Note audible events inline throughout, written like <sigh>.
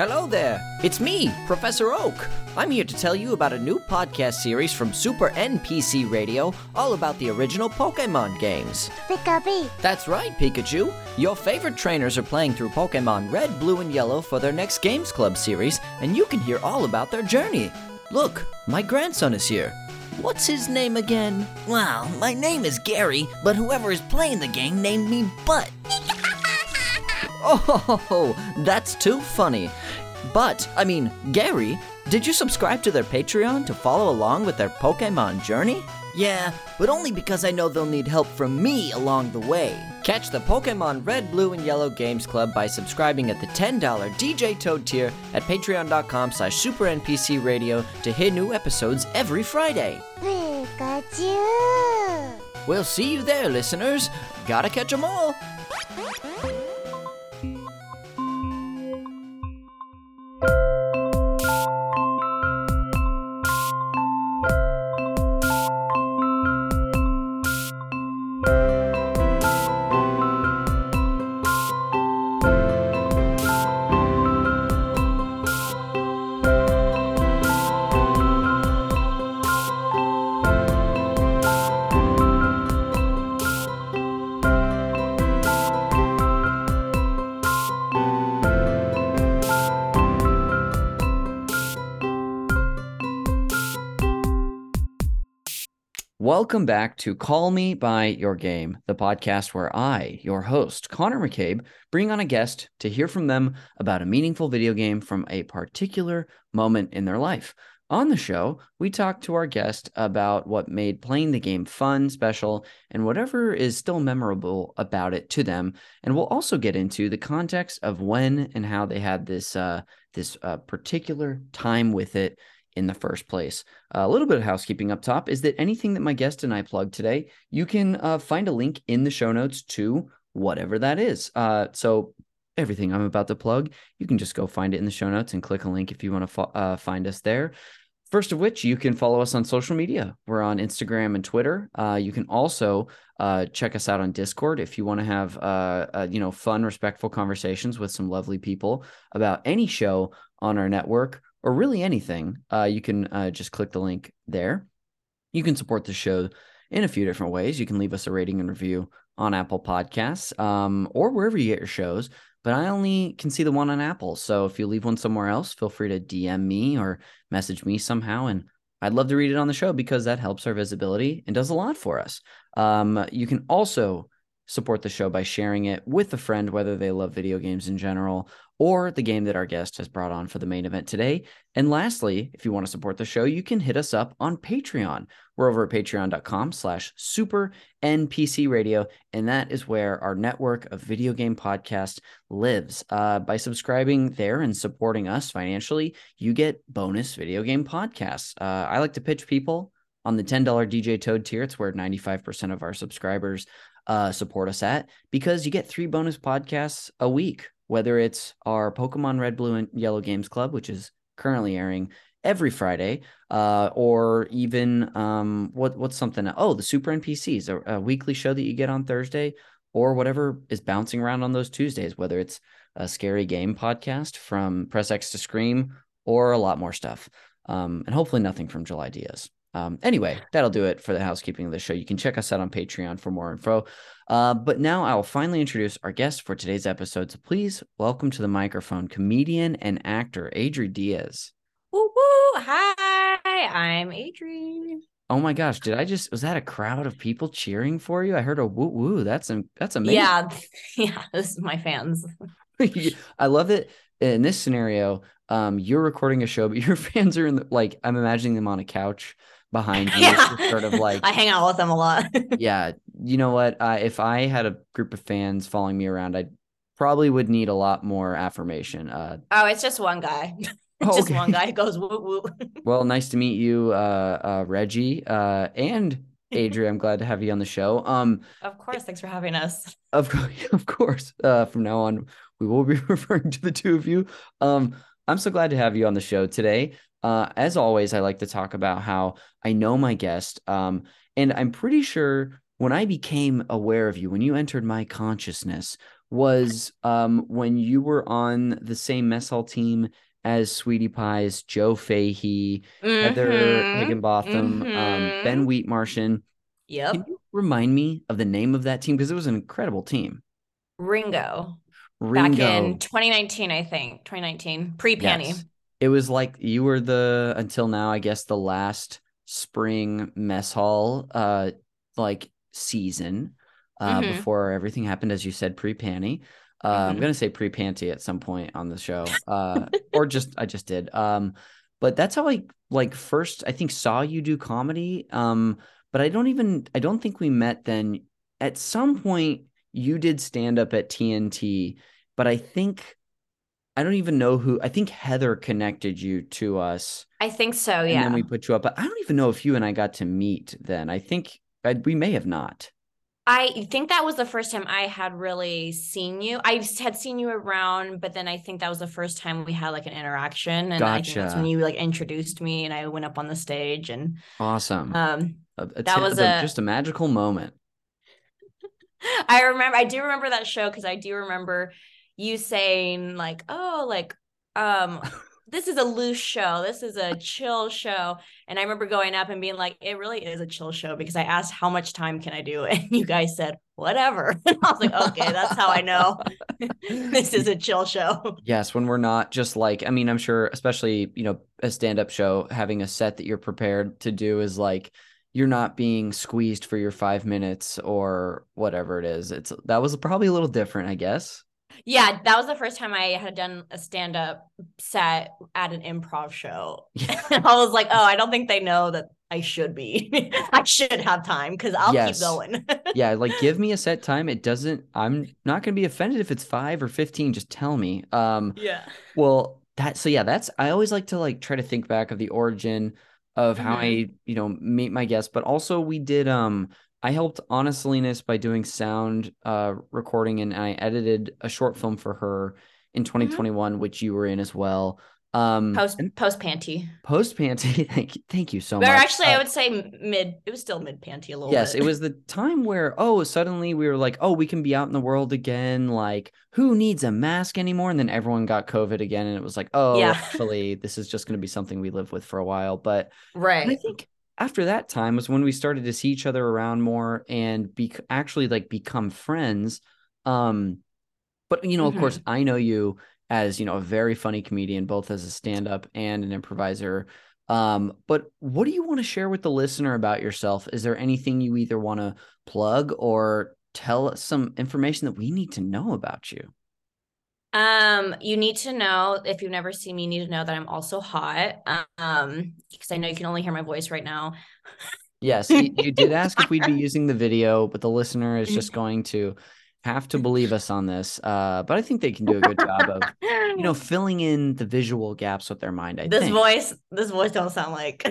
Hello there. It's me, Professor Oak. I'm here to tell you about a new podcast series from Super NPC Radio all about the original Pokemon games. Pikachu. That's right, Pikachu. Your favorite trainers are playing through Pokemon Red, Blue, and Yellow for their next Games Club series, and you can hear all about their journey. Look, my grandson is here. What's his name again? Well, my name is Gary, but whoever is playing the game named me Butt. Oh, <laughs> that's too funny. But, I mean, Gary, did you subscribe to their Patreon to follow along with their Pokemon journey? Yeah, but only because I know they'll need help from me along the way. Catch the Pokemon Red, Blue, and Yellow Games Club by subscribing at the $10 DJ Toad tier at patreon.com slash supernpcradio to hear new episodes every Friday. Pikachu. We'll see you there, listeners. Gotta catch 'em all. Welcome back to Call Me By Your Game, the podcast where I, your host, Conner McCabe, bring on a guest to hear from them about a meaningful video game from a particular moment in their life. On the show, we talk to our guest about what made playing the game fun, special, and whatever is still memorable about it to them. And we'll also get into the context of when and how they had this uh, this uh, particular time with it in the first place. a little bit of housekeeping up top is that anything that my guest and I plug today, you can uh, find a link in the show notes to whatever that is. Uh, so everything I'm about to plug, you can just go find it in the show notes and click a link if you want to fo- uh, find us there. First of which, you can follow us on social media. We're on Instagram and Twitter. Uh, you can also uh, check us out on Discord if you want to have uh, uh, you know fun, respectful conversations with some lovely people about any show on our network or really anything. Uh, you can uh, just click the link there. You can support the show in a few different ways. You can leave us a rating and review on Apple Podcasts um, or wherever you get your shows but I only can see the one on Apple. So if you leave one somewhere else, feel free to DM me or message me somehow. And I'd love to read it on the show because that helps our visibility and does a lot for us. Um, you can also support the show by sharing it with a friend, whether they love video games in general or the game that our guest has brought on for the main event today. And lastly, if you want to support the show, you can hit us up on Patreon. We're over at patreon.com slash super NPC radio. And that is where our network of video game podcasts lives. Uh, by subscribing there and supporting us financially, you get bonus video game podcasts. Uh, I like to pitch people on the $10 DJ Toad tier. It's where 95% of our subscribers uh, support us at because you get three bonus podcasts a week whether it's our Pokemon Red, Blue, and Yellow Games Club, which is currently airing every Friday, uh, or even um, what what's something? Oh, the Super NPCs, a, a, weekly show that you get on Thursday, or whatever is bouncing around on those Tuesdays, whether it's a scary game podcast from Press X to Scream, or a lot more stuff, um, and hopefully nothing from July Diaz. Um, anyway, that'll do it for the housekeeping of the show. You can check us out on Patreon for more info. Uh, but now I will finally introduce our guest for today's episode. So please welcome to the microphone comedian and actor Adri Diaz. Woo woo! Hi, I'm Adri. Oh my gosh, did I just was that a crowd of people cheering for you? I heard a woo woo. That's that's amazing. Yeah, <laughs> yeah, this is my fans. <laughs> I love it. In this scenario, um, you're recording a show, but <laughs> your fans are in the like I'm imagining them on a couch behind <laughs> you yeah. sort of like <laughs> I hang out with them a lot. <laughs> yeah. You know what? Uh, if I had a group of fans following me around, I probably would need a lot more affirmation. Uh, oh, it's just one guy. Oh, just okay. one guy goes woo woo. well, nice to meet you, uh, uh, Reggie, uh, and Adria. I'm glad to have you on the show. Um, of course, thanks for having us. Of of course. Uh, from now on, we will be referring to the two of you. Um, I'm so glad to have you on the show today. Uh, as always, I like to talk about how I know my guest, um, and I'm pretty sure when I became aware of you, when you entered my consciousness, was um when you were on the same mess hall team as Sweetie Pies, Joe Fahey, Heather Mhm, Higginbotham, um, mhm. Ben Wheatmartian. Yep. Can you remind me of the name of that team? Because it was an incredible team. Ringo. Ringo. Back in 2019, I think. 2019. Pre Panty. Yes. It was like you were the until now, I guess, the last spring mess hall uh like season uh Mhm. before everything happened, as you said, pre panty. Uh, I'm Mhm. gonna say pre panty at some point on the show. Uh or just I just did. Um but that's how I like first I think saw you do comedy. Um but I don't even I don't think we met then. At some point you did stand up at TNT, but I think I don't even know who. I think Heather connected you to us, I think so, Yeah. and then we put you up. But I don't even know if you and I got to meet then. I think I, we may have not. I think that was the first time I had really seen you. I had seen you around, but then I think that was the first time we had like an interaction. And I think that's when you like introduced me and I went up on the stage and Awesome. um A- a that t- was a- just a magical moment. <laughs> I remember I do remember that show because I do remember you saying like, oh, like um <laughs> this is a loose show. This is a chill show. And I remember going up and being like, it really is a chill show because I asked how much time can I do? <laughs> And you guys said, whatever. <laughs> And I was like, okay, that's how I know this is a chill show. Yes, when we're not just like, I mean, I'm sure, especially, you know, a stand up show, having a set that you're prepared to do is like, you're not being squeezed for your five minutes or whatever it is. It's that was probably a little different, I guess. Yeah, that was the first time I had done a stand up set at an improv show. <laughs> I was like, oh, I don't think they know that I should be. <laughs> I should have time because I'll Yes. keep going. <laughs> yeah, like give me a set time. It doesn't, I'm not going to be offended if it's five or 15. Just tell me. Um, yeah. well, that, so yeah, that's, I always like to like try to think back of the origin of how Mhm. I, you know, meet my guests, but also we did, um, I helped Honestliness by doing sound uh recording and I edited a short film for her in 2021, which you were in as well. Um, Post post panty. post panty. <laughs> Thank you, thank you so Or much. actually, Uh, I would say mid. It was still mid panty a little Yes, bit. it was the time where oh suddenly we were like oh we can be out in the world again like who needs a mask anymore and then everyone got covid again and it was like oh Yeah. <laughs> actually this is just going to be something we live with for a while but and I right. think after that time was when we started to see each other around more and be actually like become friends um but you know of course I know you as you know a very funny comedian both as a stand-up and an improviser um but what do you want to share with the listener about yourself? Is there anything you either want to plug or tell us some information that we need to know about you Um, you need to know if you've never seen me, you need to know that I'm also hot. Um, because I know you can only hear my voice right now. yes you, you did ask if we'd be <laughs> using the video but the listener is just <laughs> going to have to believe us on this uh but i think they can do a good job of you know filling in the visual gaps with their mind i this think voice, this voice don't sound like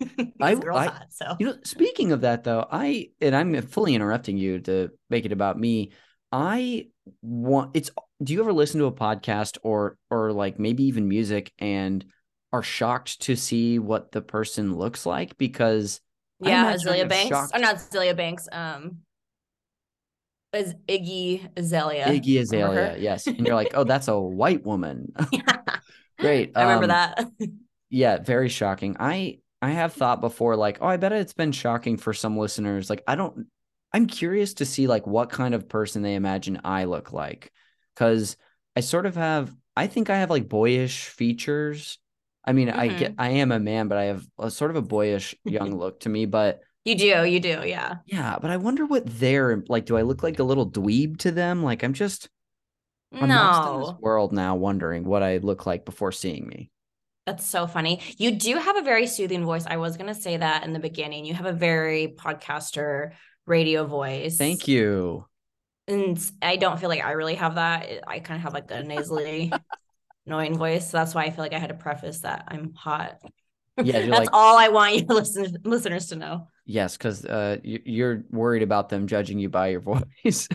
<laughs> I- girl's I- hot. So You know, speaking of that though, I and I'm fully interrupting you to make it about me. I want it's do you ever listen to a podcast or or like maybe even music and are shocked to see what the person looks like because yeah, Azealia Banks. shocked. Or not Azealia Banks. Um is Iggy Azalea. Iggy Azalea, yes. And you're like, "Oh, that's a white woman." <laughs> Yeah. Great. I remember Um, that. Yeah, very shocking. I I have thought before like, oh, I bet it's been shocking for some listeners. Like I don't I'm curious to see like what kind of person they imagine I look like cuz I sort of have I think I have like boyish features. I mean, I get mm-hmm. I am a man, but I have a sort of a boyish young <laughs> look to me, but You do, you do, yeah. yeah, but I wonder what they're like do I look like a little dweeb to them? Like I'm just I'm lost in this No, world now wondering what I look like before seeing me. that's so funny. You do have a very soothing voice. I was gonna say that in the beginning. You have a very podcaster radio voice. Thank you. And I don't feel like I really have that. I kind of have like a nasally, <laughs> annoying voice. So that's why I feel like I had to preface that I'm hot. Yeah, <laughs> that's like- all I want you listen- listeners to know. Yes, because uh, you, you're worried about them judging you by your <laughs> voice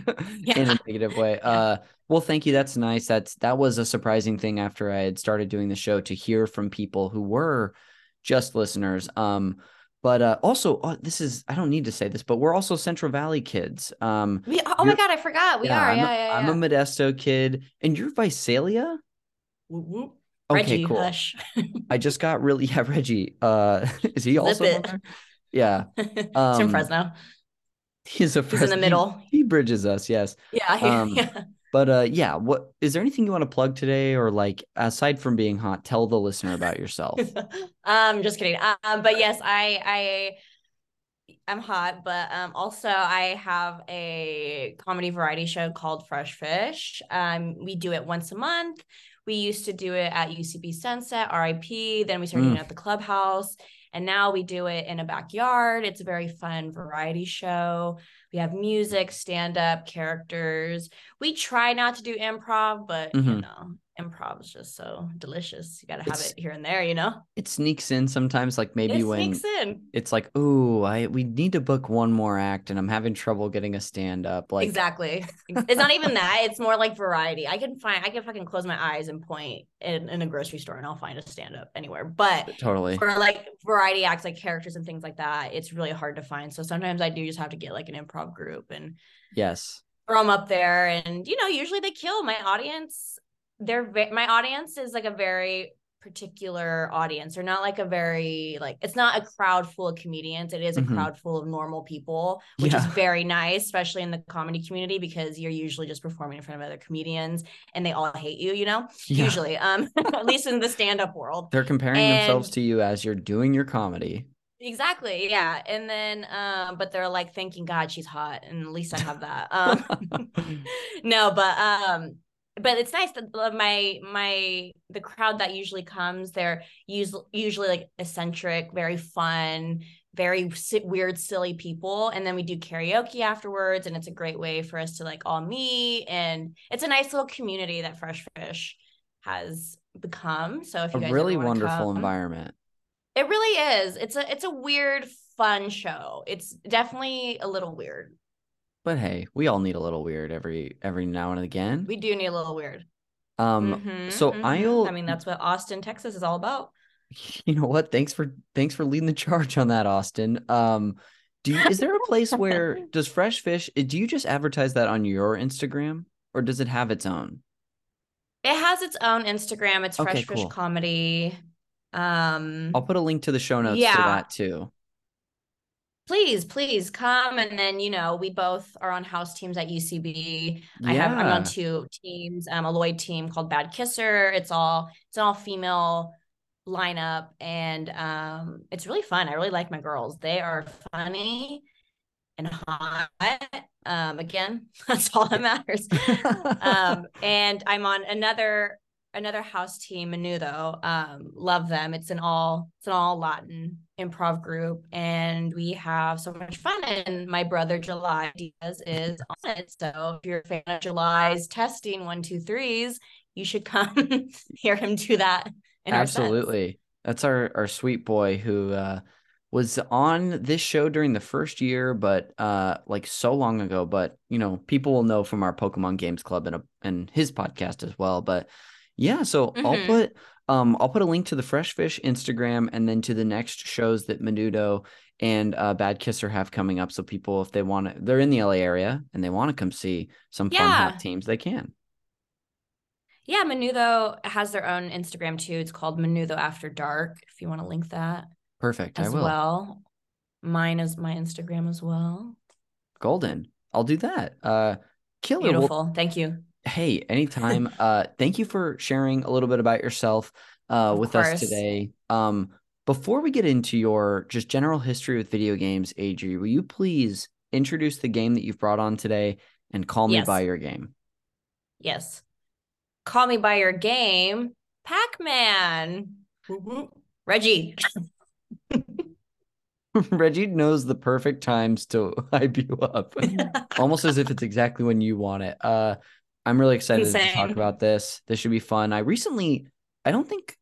in a negative way. Yeah. Uh, well, thank you. That's nice. That's that was a surprising thing after I had started doing the show to hear from people who were just listeners. Um, but uh, also uh, this is I don't need to say this, but we're also Central Valley kids. Um, We, oh my god, I forgot. We yeah, are. I'm, yeah, a, yeah, I'm yeah. a Modesto kid, and you're Visalia. Whoop, whoop. Okay, Reggie, cool. hush. I just got really yeah, Reggie. Uh, <laughs> is he also Zip from there? Yeah, <laughs> He's Um, from Fresno. he's a He's in the middle. He, bridges us, yes. Yeah, um, <laughs> yeah. But uh, yeah. What is there anything you want to plug today, or like aside from being hot, tell the listener about yourself? <laughs> um, just kidding. Um, but yes, I I I'm hot, but um also I have a comedy variety show called Fresh Fish. Um, we do it once a month. We used to do it at UCB Sunset, RIP. Then we started doing Mm. it at the clubhouse. And now we do it in a backyard. It's a very fun variety show. We have music, stand up, characters. We try not to do improv, but you Mhm. know, improv is just so delicious. You got to have It's- it here and there, you know? It sneaks in sometimes, like maybe it when sneaks in. it's like, ooh, I we need to book one more act, and I'm having trouble getting a stand up. Like exactly. It's not even that. It's more like variety. I can find, I can fucking close my eyes and point in, in a grocery store and I'll find a stand up anywhere. But totally. for like variety acts, like characters and things like that, it's really hard to find. So sometimes I do just have to get like an improv group and Yes. throw them up there. And, you know, usually they kill my audience. They're, my audience is like a very particular audience. They're not like a very, like, it's not a crowd full of comedians. It is a Mhm. crowd full of normal people, which is very nice, especially in the comedy community, because you're usually just performing in front of other comedians and they all hate you, you know, Yeah. usually, um, <laughs> at least in the stand up world. They're comparing themselves to you as you're doing your comedy. Exactly. Yeah. And then, um, but they're like, thanking God she's hot. And at least I have that. Um, <laughs> <laughs> no, but, um, but it's nice that the- my my the crowd that usually comes they're usually usually like eccentric very fun very weird silly people and then we do karaoke afterwards and it's a great way for us to like all meet and it's a nice little community that fresh fish has become so if you a guys really wonderful come- environment. it really is. It's a it's a weird fun show. It's definitely a little weird. But hey, we all need a little weird every every now and again. We do need a little weird. um, Mhm, so mhm. I'll. I mean, that's what Austin, Texas is all about. <laughs> you know what? Thanks for thanks for leading the charge on that, Austin. Um, do you, is there a place where <laughs> does Fresh Fish? eh, Do you just advertise that on your Instagram, or does it have its own? It has its own Instagram. It's Okay, Fresh Fish. Comedy. Um I'll put a link to the show notes to that too. Please, please come. And then, you know, we both are on house teams at UCB. I have I'm on two teams, um, a Lloyd team called Bad Kisser. It's all it's an all female lineup and um it's really fun. I really like my girls. They are funny and hot. Um again, <laughs> that's all that matters. <laughs> um and I'm on another another house team, Menudo. Um, love them. It's an all it's an all Latin improv group, and we have so much fun. And my brother July Diaz is on it. So if you're a fan of July's testing one, two, threes, you should come <laughs> hear him do that. In our. Absolutely. That's our our sweet boy who uh was on this show during the first year, but uh like so long ago. But you know, people will know from our Pokemon Games Club and a, and his podcast as well. But yeah, so I'll Mhm. put um I'll put a link to the Fresh Fish Instagram and then to the next shows that Menudo and uh Bad Kisser have coming up. So people if they want to they're in the LA area and they want to come see some fun Yeah. hot teams, they can. Yeah, Menudo has their own Instagram too. It's called Menudo After Dark. If you want to link that Perfect. I as will. well. Mine is my Instagram as well. Golden. I'll do that. Uh killer. Well, Beautiful. Thank you. Hey, anytime. <laughs> uh, thank you for sharing a little bit about yourself uh, Of with us today. Um, before we get into your just general history with video games, Adri, will you please introduce the game that you've brought on today and call me Yes. by your game? Yes. Call me by your game, Pac Man. Reggie. <laughs> <laughs> Reggie knows the perfect times to hype you up, almost as if it's exactly when you want it. Uh, I'm really excited to talk about this. This should be fun. I recently, I don't think,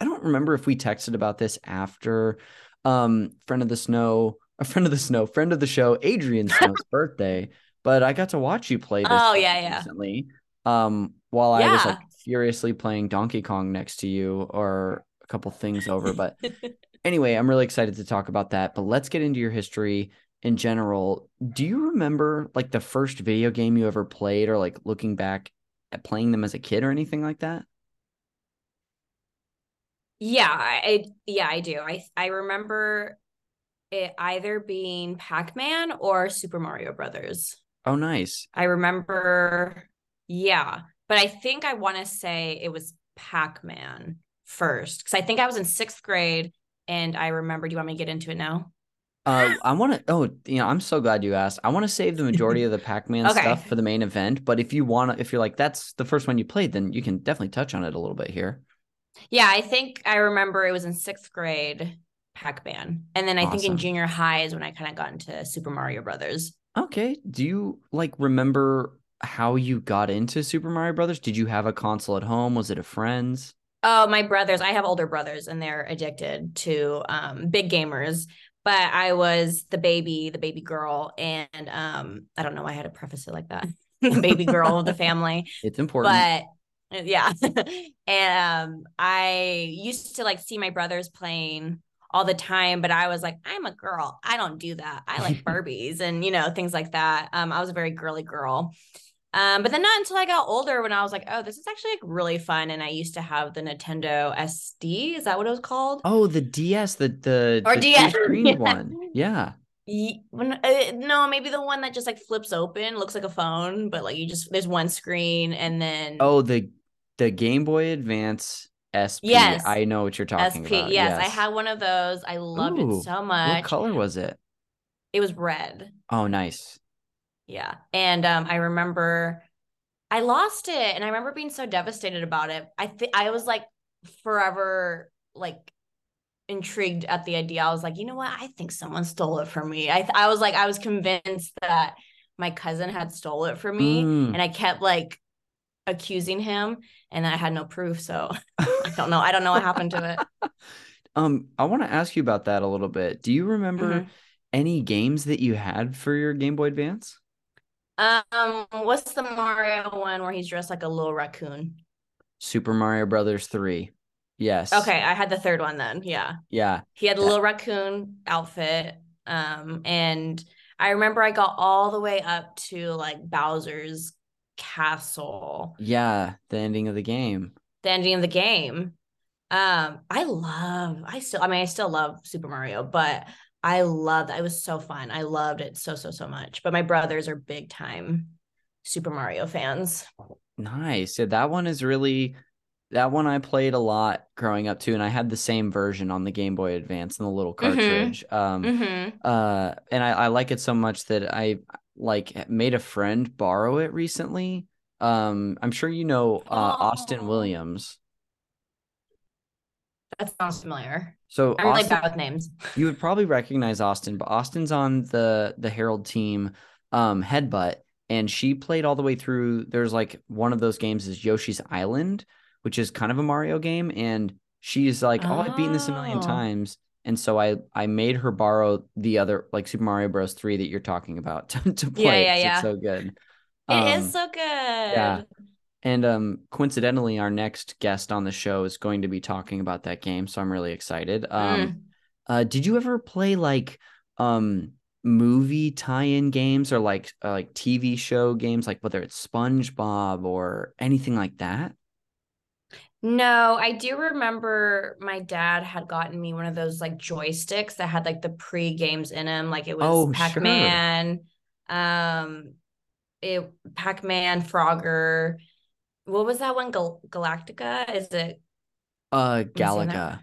I don't remember if we texted about this after um friend of the snow, a <laughs> friend of the snow, friend of the show, Adrian <laughs> Snow's birthday. But I got to watch you play this Oh, yeah, yeah. recently. Um, while I was like furiously playing Donkey Kong next to you or a couple things over, but <laughs> anyway, I'm really excited to talk about that. But let's get into your history in general. Do you remember like the first video game you ever played, or like looking back at playing them as a kid or anything like that? Yeah, I yeah, I do. I I remember it either being Pac-Man or Super Mario Brothers. Oh, nice. I remember, yeah, but I think I want to say it was Pac-Man first because I think I was in sixth grade and I remember. Do you want me to get into it now? Uh, I want to. Oh, you know, I'm so glad you asked. I want to save the majority of the Pac-Man <laughs> Okay. stuff for the main event. But if you want to, if you're like that's the first one you played, then you can definitely touch on it a little bit here. Yeah, I think I remember it was in sixth grade, Pac-Man, and then I think in junior high is when I kind of got into Super Mario Brothers. Okay. Do you like remember how you got into Super Mario Brothers? Did you have a console at home? Was it a friend's? Oh, my brothers. I have older brothers and they're addicted to um big gamers. But I was the baby, the baby girl, and um, I don't know why I had to preface it like that. <laughs> the baby girl of the family. <laughs> It's important. But uh, yeah. <laughs> and um I used to like see my brothers playing all the time, but I was like, I'm a girl. I don't do that. I like Barbies and you know, things like that. Um, I was a very girly girl. Um, but then not until I got older when I was like, oh, this is actually like really fun. And I used to have the Nintendo SD. Is that what it was called? oh, the DS, the the Or the DS, yeah. one. Yeah. When, uh, no, maybe the one that just like flips open, looks like a phone, but like you just there's one screen and then Oh, the the Game Boy Advance SP. Yes. I know what you're talking SP. about. Yes, I had one of those. I loved Ooh, it so much. What color was it? It was red. Oh, nice. Yeah. And um I remember I lost it and I remember being so devastated about it. I think I was like forever like intrigued at the idea. I was like, you know what? I think someone stole it from me. I th- I was like I was convinced that my cousin had stole it from me Mm. and I kept like accusing him and I had no proof. So <laughs> <laughs> I don't know. I don't know what happened to it. <laughs> Um, I want to ask you about that a little bit. Do you remember Mhm. any games that you had for your Game Boy Advance? Um, what's the Mario one where he's dressed like a little raccoon? Super Mario Brothers 3. Yes. Okay, I had the third one then. Yeah. Yeah. He had a Yeah. little raccoon outfit. Um, and I remember I got all the way up to like Bowser's castle, Yeah. The ending of the game. the ending of the game. Um, I love, I still, I mean, I still love Super Mario, but I loved it was so fun. I loved it so, so, so much. But my brothers are big time Super Mario fans. Nice. Yeah, that one is really that one I played a lot growing up too, and I had the same version on the Game Boy Advance and the little Mhm. cartridge. Um Mm-hmm. uh and I, I like it so much that I like made a friend borrow it recently. Um I'm sure you know uh Austin. Williams. That sounds familiar. So I'm really Austin, bad with names. <laughs> you would probably recognize Austin, but Austin's on the the Herald team, um, Headbutt, and she played all the way through. There's like one of those games is Yoshi's Island, which is kind of a Mario game, and she's like, "Oh, I've beaten this a million times." And so I I made her borrow the other like Super Mario Bros. three that you're talking about <laughs> to, to play. yeah, 'cause yeah. It's so good. It is Um, so good. And um, coincidentally, our next guest on the show is going to be talking about that game, so I'm really excited. Um, Mm. uh, did you ever play like um movie tie-in games or like uh, like TV show games, like whether it's SpongeBob or anything like that? No, I do remember my dad had gotten me one of those like joysticks that had like the pre games in them. Like it was Oh. Pac-Man, um, it Pac-Man, Frogger. What was that one? Gal- Galactica? Is it Uh? Galaga.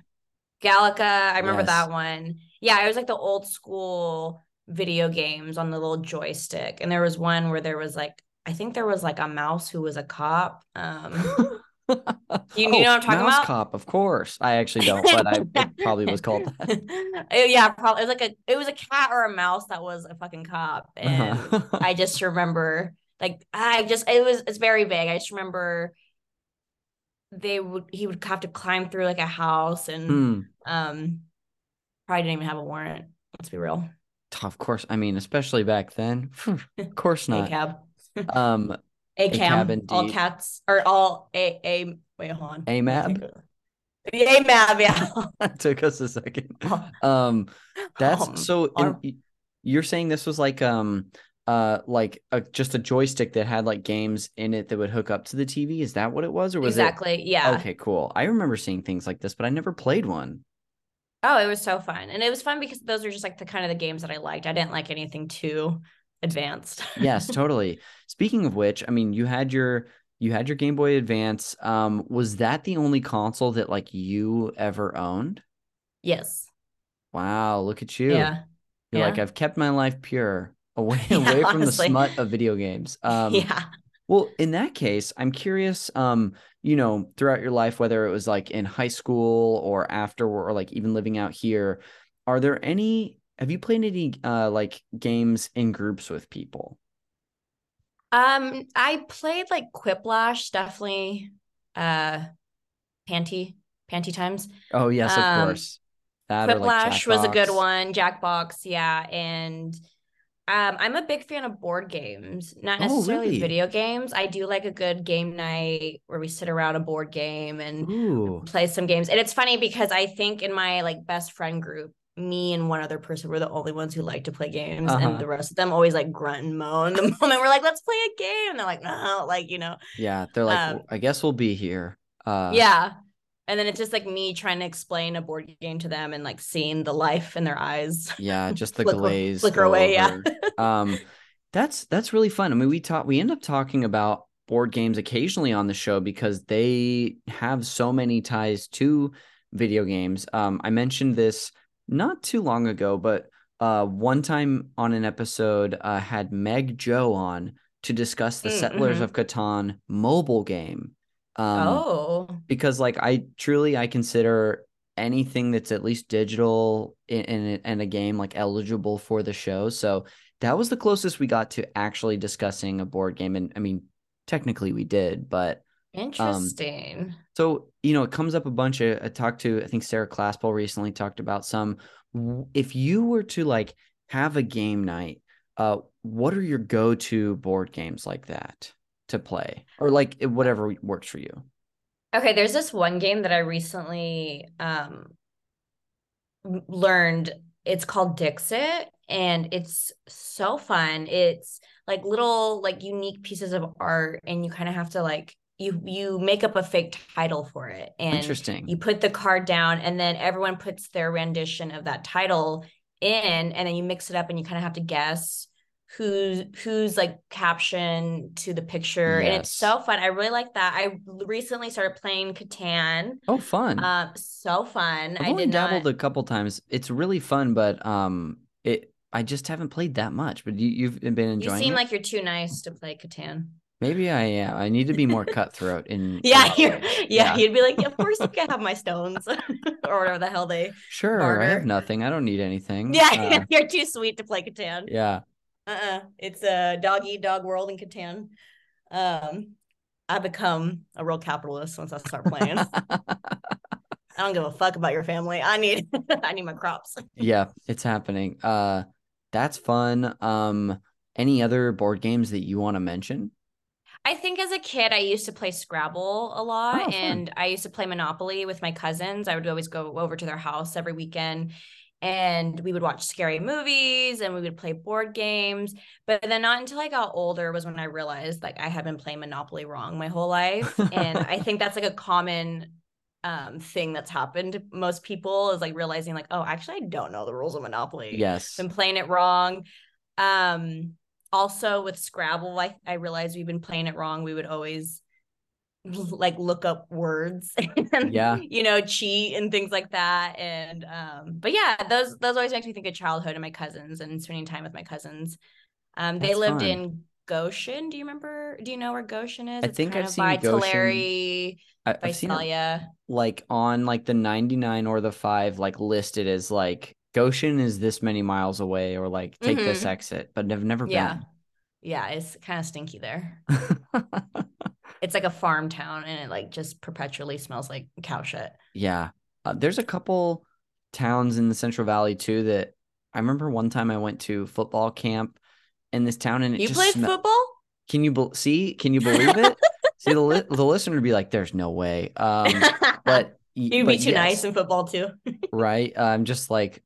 Galaga? I remember Yes. that one. Yeah, it was like the old school video games on the little joystick. And there was one where there was like, I think there was like a mouse who was a cop. Um, <laughs> You- you know what I'm talking Oh, Mouse about? Cop, of course. I actually <laughs> don't, but I it probably was called that. Uh, <laughs> yeah, probably it was like a it was a cat or a mouse that was a fucking cop. And Uh-huh. I just remember like I just it was it's very vague. I just remember they would he would have to climb through like a house and Hmm. um probably didn't even have a warrant. Let's be real. Of course. I mean, especially back then. <laughs> Of course not. A-cab. Um, A cab. <laughs> All cats or all a a wait hold on. AMAB? Yay, Mab, yeah. <laughs> that took us a second. Um, that's Um, so. y- you're saying this was like um uh like a, just a joystick that had like games in it that would hook up to the TV. Is that what it was, or was exactly. it? Yeah. Okay, cool. I remember seeing things like this, but I never played one. Oh, it was so fun. And it was fun because those are just like the kind of the games that I liked. I didn't like anything too advanced. <laughs> Yes, totally. Speaking of which, I mean, you had your you had your Game Boy Advance. Um, was that the only console that like you ever owned? yes. Wow, look at you. Yeah. You're like. I've kept my life pure, away <laughs> Yeah, away from honestly. the smut of video games. Um, yeah. Well, in that case, I'm curious, um, you know, throughout your life, whether it was like in high school or after, or like even living out here, are there any, have you played any uh like games in groups with people? Um, I played like Quiplash, definitely. Uh, Panty, Panty times. Oh, yes, of Um, course. That or like Quiplash was a good one. Jackbox, yeah, and um, I'm a big fan of board games, not Oh, necessarily really? video games. I do like a good game night where we sit around a board game and Ooh, play some games. And it's funny because I think in my like best friend group, me and one other person were the only ones who like to play games, Uh-huh. and the rest of them always like grunt and moan <laughs> the moment we're like, "Let's play a game." And they're like, "No," like you know, yeah. They're like, Um, I guess we'll be here. Uh, yeah. And then it's just like me trying to explain a board game to them and like seeing the life in their eyes. yeah, <laughs> just the Flicker- glaze flicker away, yeah. <laughs> um, that's that's really fun. I mean, we talk, we end up talking about board games occasionally on the show because they have so many ties to video games. Um, I mentioned this not too long ago, but uh, one time on an episode, uh, had Meg Joe on to discuss the Mm, Settlers mhm. of Catan mobile game. Um, oh, because like I truly I consider anything that's at least digital in, in in a game like eligible for the show. So that was the closest we got to actually discussing a board game, and I mean technically we did, but interesting. so you know it comes up a bunch of I talked to I think Sarah Claspel recently talked about some. If you were to like have a game night, uh, what are your go to board games like that to play, or like whatever works for you? Okay, there's this one game that I recently um learned. It's called Dixit and it's so fun. It's like little like unique pieces of art and you kind of have to like you you make up a fake title for it and Interesting. you put the card down and then everyone puts their rendition of that title in and then you mix it up and you kind of have to guess who's who's like caption to the picture and it's so fun i really like that i recently started playing catan Oh, fun. um so fun I've i did dabbled not a couple times. It's really fun, but um, it I just haven't played that much. But you, you've been enjoying you seem it. like you're too nice to play catan Maybe I am. I need to be more cutthroat. In <laughs> yeah you're yeah, Yeah. you'd be like of course you <laughs> can have my stones <laughs> or whatever the hell they sure. I have nothing. I don't need anything. yeah Uh, you're too sweet to play catan yeah. Uh-uh it's a dog eat dog world in catan um i become a real capitalist once i start playing <laughs> i don't give a fuck about your family i need <laughs> i need my crops yeah. It's happening. Uh, that's fun. Um, any other board games that you want to mention? I think as a kid, I used to play Scrabble a lot, Oh, and I used to play Monopoly with my cousins. I would always go over to their house every weekend, and we would watch scary movies and we would play board games. But then, not until I got older was when I realized like I had been playing Monopoly wrong my whole life, and I think that's like a common um thing that's happened to most people is like realizing like oh actually I don't know the rules of Monopoly Yes. been playing it wrong. Um, also with Scrabble, I, I realized we've been playing it wrong. We would always like look up words <laughs> and Yeah. you know cheat and things like that and um but yeah those those always makes me think of childhood and my cousins and spending time with my cousins um they That's lived fun. in Goshen do you remember do you know where Goshen is I it's think kind I've of seen by Goshen. Tulare I, I've seen it like on like the 99 or the 5 like listed as like Goshen is this many miles away or like take this Mhm. exit, but I've never been. yeah yeah it's kind of stinky there. <laughs> it's like a farm town and it like just perpetually smells like cow shit. Yeah. Uh, there's a couple towns in the Central Valley too that I remember one time I went to football camp in this town and it You just played football? Can you bel see? Can you believe it? <laughs> see the li- the listener would be like, "There's no way." Um, <laughs> but You'd be too yes, nice in football too. <laughs> right? I'm just like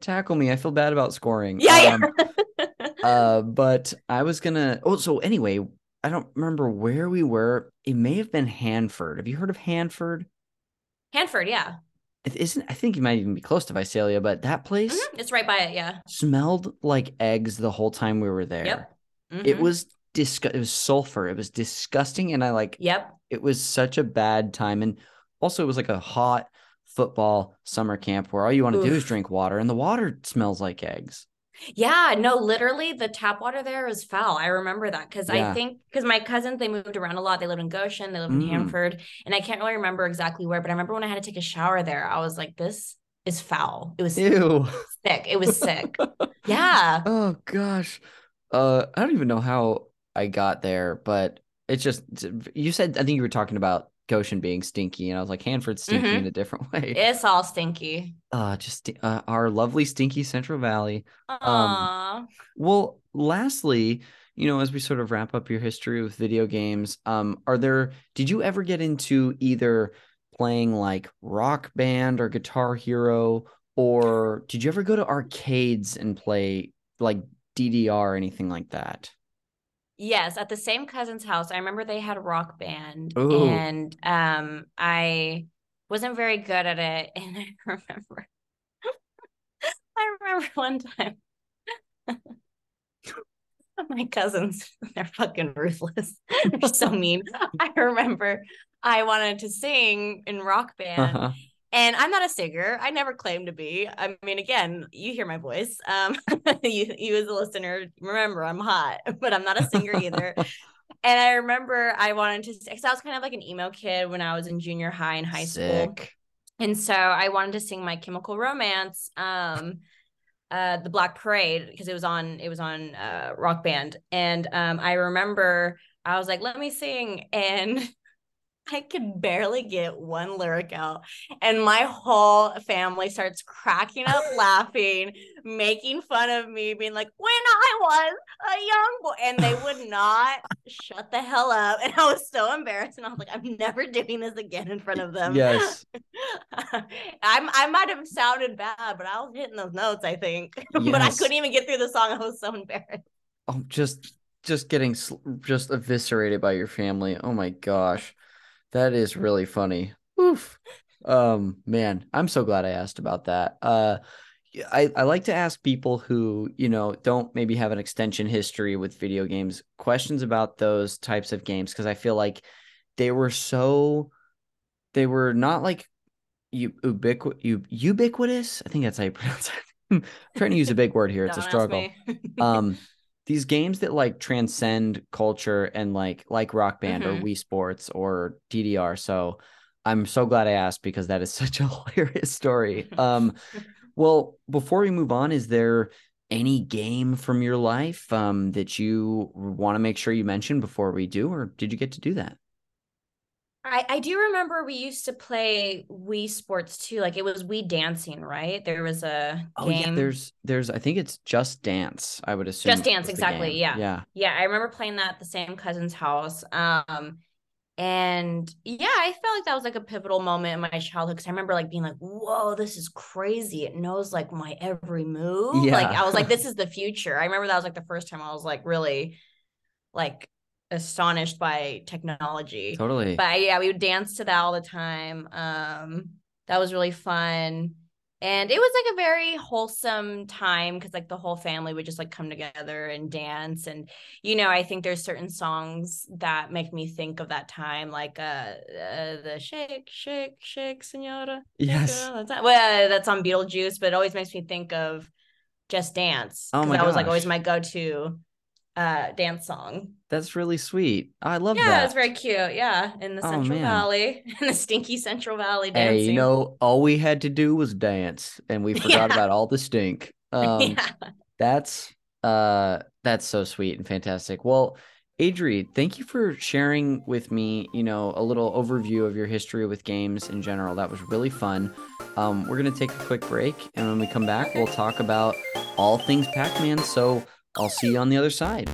tackle me. I feel bad about scoring. Yeah, Um, yeah. uh, but I was gonna. Oh, so anyway, I don't remember where we were. It may have been Hanford. Have you heard of Hanford? Hanford, yeah. It isn't. I think you might even be close to Visalia, but that place Mhm, It's right by it, yeah. smelled like eggs the whole time we were there. Yep. It Mhm. was disgu- It was sulfur. It was disgusting, and I like. Yep. It was such a bad time, and also it was like a hot football summer camp where all you want to do is drink water, and the water smells like eggs. Yeah, no, literally the tap water there is foul. I remember that because Yeah. I think because my cousins they moved around a lot. They lived in Goshen, they lived in Mm. Hanford, and I can't really remember exactly where, but I remember when I had to take a shower there, I was like, this is foul. It was Ew. sick. It was sick. <laughs> yeah. Oh gosh. Uh I don't even know how I got there, but it's just you said I think you were talking about Goshen being stinky and I was like Hanford's stinky Mhm. in a different <laughs> way. It's all stinky. Uh just uh, our lovely stinky Central Valley. Aww. Well, lastly, you know, as we sort of wrap up your history with video games, um are there did you ever get into either playing like Rock Band or Guitar Hero or did you ever go to arcades and play like DDR or anything like that? Yes, at the same cousin's house. I remember they had a rock band Ooh. and um I wasn't very good at it <laughs> and I remember <laughs> I remember one time <laughs> my cousins they're fucking ruthless. They're so mean. I remember I wanted to sing in rock band Uh-huh. And I'm not a singer. I never claimed to be. I mean, again, you hear my voice. Um, <laughs> you, you as a listener, remember I'm hot, <laughs> but I'm not a singer either. <laughs> and I remember I wanted to, because I was kind of like an emo kid when I was in junior high and high school, Sick. and so I wanted to sing My Chemical Romance, um, uh, the Black Parade, because it was on, it was on uh, Rock Band, and um, I remember I was like, let me sing, and I could barely get one lyric out. And my whole family starts cracking up <laughs> laughing, making fun of me, being like, when I was a young boy. And they would <laughs> not shut the hell up. And I was so embarrassed. And I was like, I'm never doing this again in front of them. Yes. <laughs> I'm, I might have sounded bad, but I was hitting those notes, I think. but I couldn't even get through the song. I was so embarrassed. Oh, just just getting sl- just eviscerated by your family. Oh my gosh. That is really funny. Oof. Um, man, I'm so glad I asked about that. Uh I, I like to ask people who, you know, don't maybe have an extension history with video games questions about those types of games because I feel like they were so they were not like ubiqu- u- ubiquitous. I think that's how you <laughs> pronounce it. I'm trying to use a big word here. It's a struggle <laughs> um these games that like transcend culture and like like rock band Mhm. or wii sports or ddr so i'm so glad i asked because that is <laughs> such a hilarious story. Um <laughs> well before we move on is there any game from your life um that you want to make sure you mention before we do or did you get to do that I, I do remember we used to play Wii Sports too. Like it was Wii Dancing, right? There was a oh game. yeah there's there's i think it's just dance i would assume Just Dance, exactly, yeah. yeah yeah, I remember playing that at the same cousin's house. Um, and yeah, I felt like that was like a pivotal moment in my childhood because I remember like being like, "Whoa, this is crazy! It knows like my every move." Yeah. Like I was like, <laughs> "This is the future." I remember that was like the first time I was like really, like astonished by technology. totally but yeah, we would dance to that all the time. Um, that was really fun. And it was like a very wholesome time because like the whole family would just like come together and dance. And you know, I think there's certain songs that make me think of that time, like uh, uh the shake, shake, shake, senora. Yes. the time. Well, that's on Beetlejuice, but it always makes me think of Just Dance. Oh my that was like always my go-to uh dance song. that's really sweet i love Yeah, that it was very cute. Yeah, in the Oh, Central man. Valley, <laughs> in the stinky Central Valley dancing. Hey, you know, all we had to do was dance, and we <laughs> forgot Yeah. about all the stink. Um, yeah, That's uh, that's so sweet and fantastic. Well, Adri, thank you for sharing with me. You know, a little overview of your history with games in general. That was really fun. Um, we're gonna take a quick break, and when we come back, we'll talk about all things Pac-Man. So I'll see you on the other side.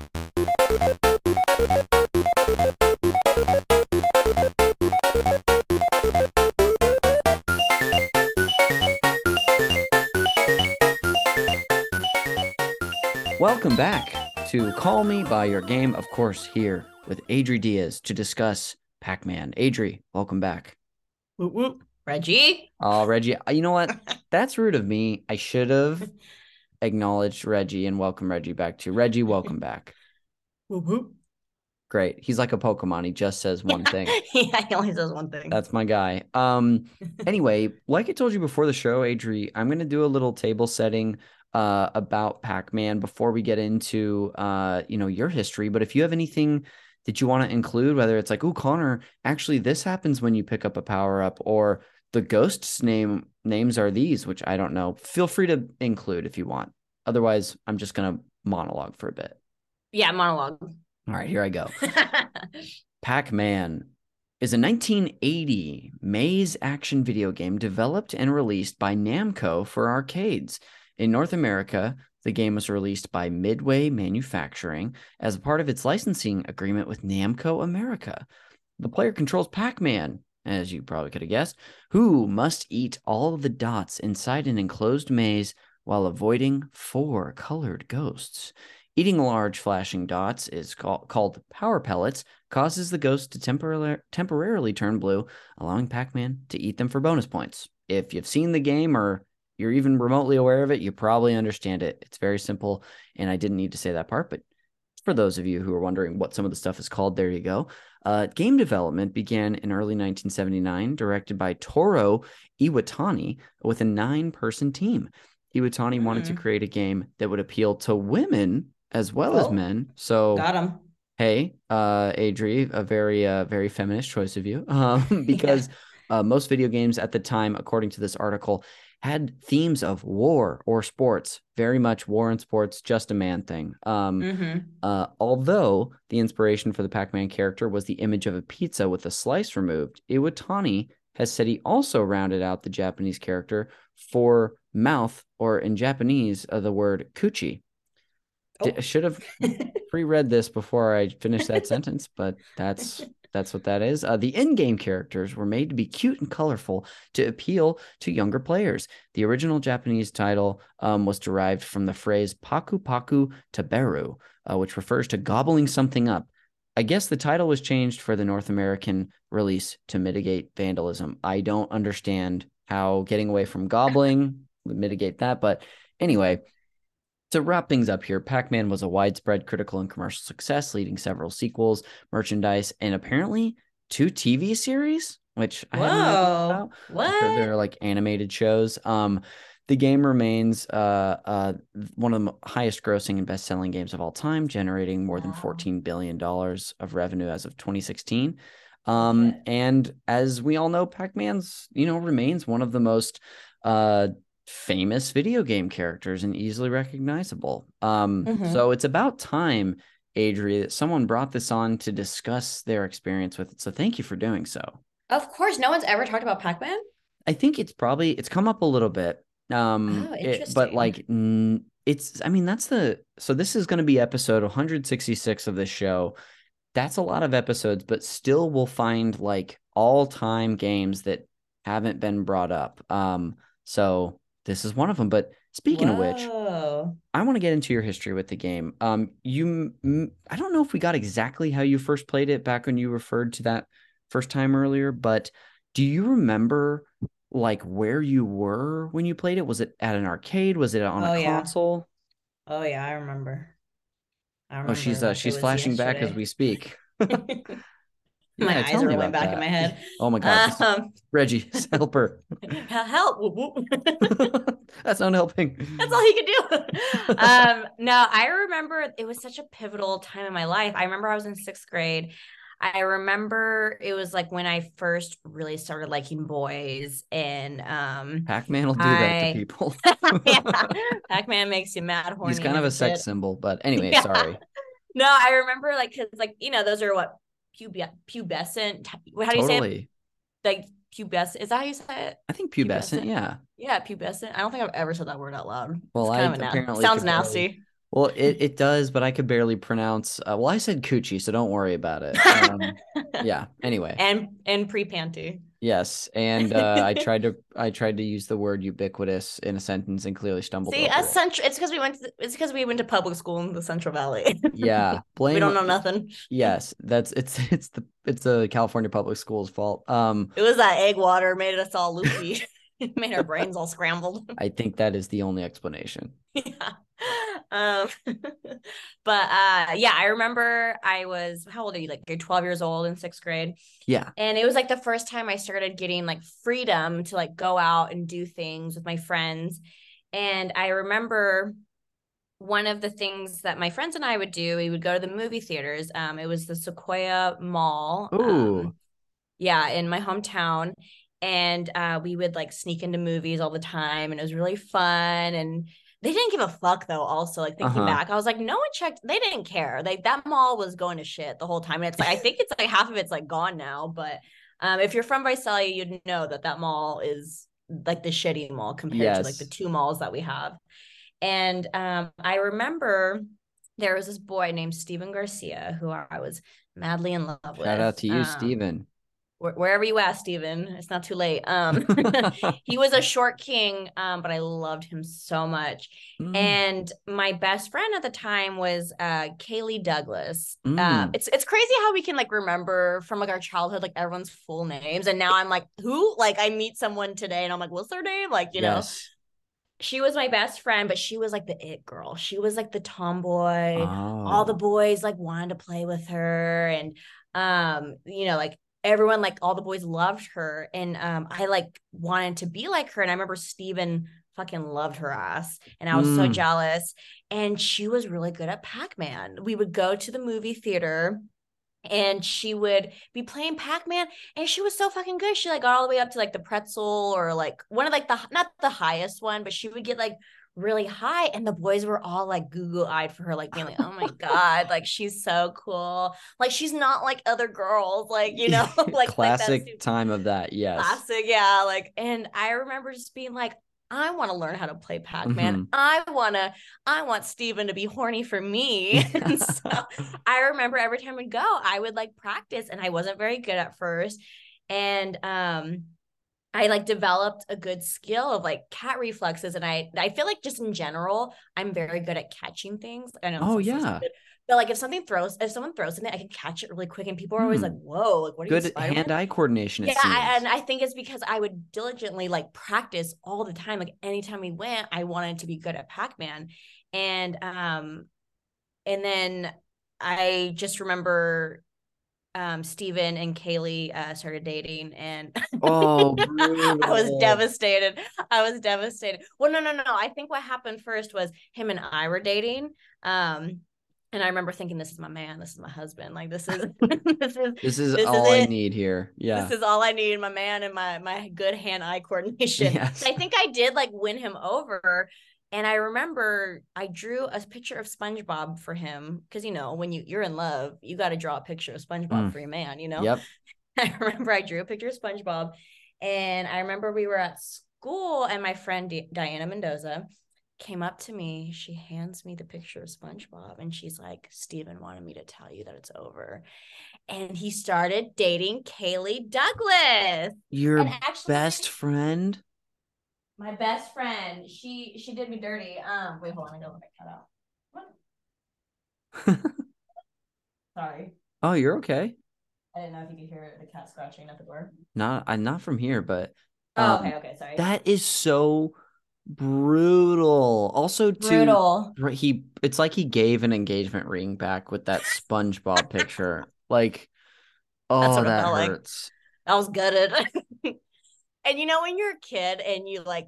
Welcome back to Call Me by Your Game, of course, here with Adri Diaz to discuss Pac Man. Adri, welcome back. Whoop, whoop. Reggie. Oh, Reggie. You know what? <laughs> That's rude of me. I should have. <laughs> acknowledged Reggie and welcome Reggie back to Reggie. Welcome back. <laughs> Whoop, whoop. Great. He's like a Pokemon. He just says one <laughs> thing. yeah, he only says one thing. That's my guy. Um. <laughs> Anyway, like I told you before the show, Adri, I'm gonna do a little table setting uh about Pac-Man before we get into uh you know your history. But if you have anything that you want to include, whether it's like, oh, Conner, actually this happens when you pick up a power up, or the ghosts name names are these, which I don't know. Feel free to include if you want. Otherwise, I'm just gonna monologue for a bit. yeah, monologue. All right, here I go. <laughs> Pac Man is a 1980 maze action video game developed and released by Namco for arcades. In North America, the game was released by Midway Manufacturing as a part of its licensing agreement with Namco America. The player controls Pac Man, as you probably could have guessed, who must eat all the dots inside an enclosed maze while avoiding four colored ghosts. Eating large flashing dots is call- called power pellets, causes the ghost to temporarily temporarily turn blue, allowing Pac-Man to eat them for bonus points. If you've seen the game or you're even remotely aware of it, you probably understand it. It's very simple, and I didn't need to say that part, but for those of you who are wondering what some of the stuff is called, there you go. Uh, game development began in early 1979, directed by Toru Iwatani with a nine person team. Iwatani wanted to Mhm. create a game that would appeal to women as well as Oh. men. So, Got him. hey, uh, Adri, a very, uh, very feminist choice of you, <laughs> um, <laughs> because uh, most video games at the time, according to this article, had themes of war or sports. Very much war and sports, just a man thing. Um, hmm uh, although the inspiration for the Pac-Man character was the image of a pizza with a slice removed, Iwatani has said he also rounded out the Japanese character for mouth, or in Japanese, uh, the word kuchi. Oh. I should have <laughs> pre-read this before I finished that sentence, but that's that's what that is. Uh, the in-game characters were made to be cute and colorful to appeal to younger players. The original Japanese title um, was derived from the phrase "paku paku taberu," uh, which refers to gobbling something up. I guess the title was changed for the North American release to mitigate vandalism. I don't understand how getting away from gobbling would mitigate that, but anyway, to wrap things up here, Pac Man was a widespread critical and commercial success, leading several sequels, merchandise, and apparently two TV series, which I hadn't heard Whoa. What? They're like animated shows. Um, the game remains uh, uh, one of the highest grossing and best selling games of all time, generating more than $14 billion of revenue as of 2016. Um, and as we all know, Pac-Man's, you know, remains one of the most uh famous video game characters and easily recognizable. Um, Mhm. so it's about time, Adri, that someone brought this on to discuss their experience with it. So thank you for doing so. Of course, no one's ever talked about Pac-Man. I think it's probably it's come up a little bit. Um Oh, it- but like n- it's I mean that's the so this is going to be episode 166 of this show. That's a lot of episodes, but still we'll find like all-time games that haven't been brought up. Um so this is one of them, but speaking of which, I want to get into your history with the game. Um, you, I don't know if we got exactly how you first played it back when you referred to that first time earlier, but do you remember like where you were when you played it? Was it at an arcade? Was it on Oh, a yeah. console? Oh yeah, I remember. I Oh, she's uh, she's flashing back as we speak. <laughs> <laughs> My Yeah, eyes are rolling about back in my head. <laughs> Oh my god, Um, Reggie, <laughs> help her. help! Whoop, whoop. <laughs> That's not helping. That's all he could do. um, no, I remember it was such a pivotal time in my life. I remember I was in sixth grade. I remember it was like when I first really started liking boys and um Pac-Man will do that to people. yeah, Pac-Man makes you mad horny. He's kind of a sex symbol, but anyway, Yeah. sorry. No, I remember like because like you know those are what pube- pubescent. How do you say it? Like pubescent? Is that how you say it? I think pubescent, Pubescent? yeah. Yeah, pubescent. I don't think I've ever said that word out loud. Well, I kind of a na- apparently sounds could barely- nasty. Well, it, it does, but I could barely pronounce. Uh, well, I said coochie, so don't worry about it. <laughs> Um, yeah. Anyway, and and pre panty. Yes, and uh, I tried to I tried to use the word ubiquitous in a sentence and clearly stumbled See, us central. It's because we went. To, it's because we went to public school in the Central Valley. Yeah, blame. <laughs> we don't know nothing. Yes, that's it's <laughs> it's the it's the California public schools fault. Um, It was that egg water made us all loopy. <laughs> Made our brains all scrambled. I think that is the only explanation. yeah. Um, <laughs> but uh, yeah, I remember I was how old are you? Like you're 12 years old in sixth grade. Yeah. And it was like the first time I started getting like freedom to like go out and do things with my friends. And I remember one of the things that my friends and I would do, we would go to the movie theaters. Um, it was the Sequoia Mall. Ooh. Um, yeah, in my hometown. And uh, we would like sneak into movies all the time, and it was really fun. And they didn't give a fuck though. Also, like thinking Uh-huh. back, I was like, no one checked. They didn't care. Like that mall was going to shit the whole time. And it's like I <laughs> think it's like half of it's like gone now. But um, if you're from Visalia, you'd know that that mall is like the shitty mall compared to like the two malls that we have. And um, I remember there was this boy named Steven Garcia who I was madly in love with. Shout out to you, Um, Steven. Wh- wherever you at, Steven, It's not too late. Um, <laughs> <laughs> he was a short king, um, but I loved him so much. Mm, And my best friend at the time was uh, Kaylee Douglas. Um, Mm. it's it's crazy how we can like remember from like our childhood like everyone's full names, and now I'm like, who? Like I meet someone today, and I'm like, what's their name? Like you know, she was my best friend, but she was like the it girl. She was like the tomboy all the Oh. boys like wanted to play with her and um you know like everyone like all the boys loved her and um i like wanted to be like her and i remember steven fucking loved her ass and i was so Mm. jealous and she was really good at pac-man we would go to the movie theater and she would be playing pac-man and she was so fucking good she like got all the way up to like the pretzel or like one of like the not the highest one but she would get like really high and the boys were all like google eyed for her like being like oh my god like she's so cool like she's not like other girls like you know <laughs> like like classic super- time of that. Yes. classic yeah like and i remember just being like I want to learn how to play Pac-Man. Mhm. I want to I want Steven to be horny for me. <laughs> and so I remember every time we'd go, I would like practice and I wasn't very good at first. And um I like developed a good skill of like cat reflexes and I I feel like just in general, I'm very good at catching things. I know. Oh, this is so yeah. stupid, But like if something throws if someone throws something, I can catch it really quick and people are always like, Hmm. "Whoa, like what are you Good hand-eye coordination. Yeah I, and i think it's because i would diligently like practice all the time like anytime we went i wanted to be good at pac-man and um and then i just remember um Steven and Kaylee uh started dating and Oh, <laughs> I was devastated. I was devastated. Well, no, no, no. I think what happened first was him and I were dating. Um and I remember thinking, this is my man, this is my husband. Like this is <laughs> <laughs> this is This is This is all I need here. Yeah. this is all I need, my man and my my good hand-eye coordination. Yes. I think I did like win him over. And I remember I drew a picture of SpongeBob for him because you know when you you're in love, you got to draw a picture of SpongeBob Mm. for your man. You know. Yep. <laughs> I remember I drew a picture of SpongeBob, and I remember we were at school, and my friend Di- Diana Mendoza came up to me. She hands me the picture of SpongeBob, and she's like, "Steven wanted me to tell you that it's over," and he started dating Kaylee Douglas. Your actually, best friend. My best friend, she she did me dirty. Um, wait, hold on, I gotta let cut out. What? <laughs> Sorry, oh, you're okay. I didn't know if you could hear the cat scratching at the door. Not I'm not from here, but Oh, um, okay, okay, sorry. that is so brutal. Also, to Brutal. Right, he it's like he gave an engagement ring back with that <laughs> SpongeBob picture. Like, That's oh, that felt like. hurts. I was gutted. <laughs> and you know, when you're a kid and you like,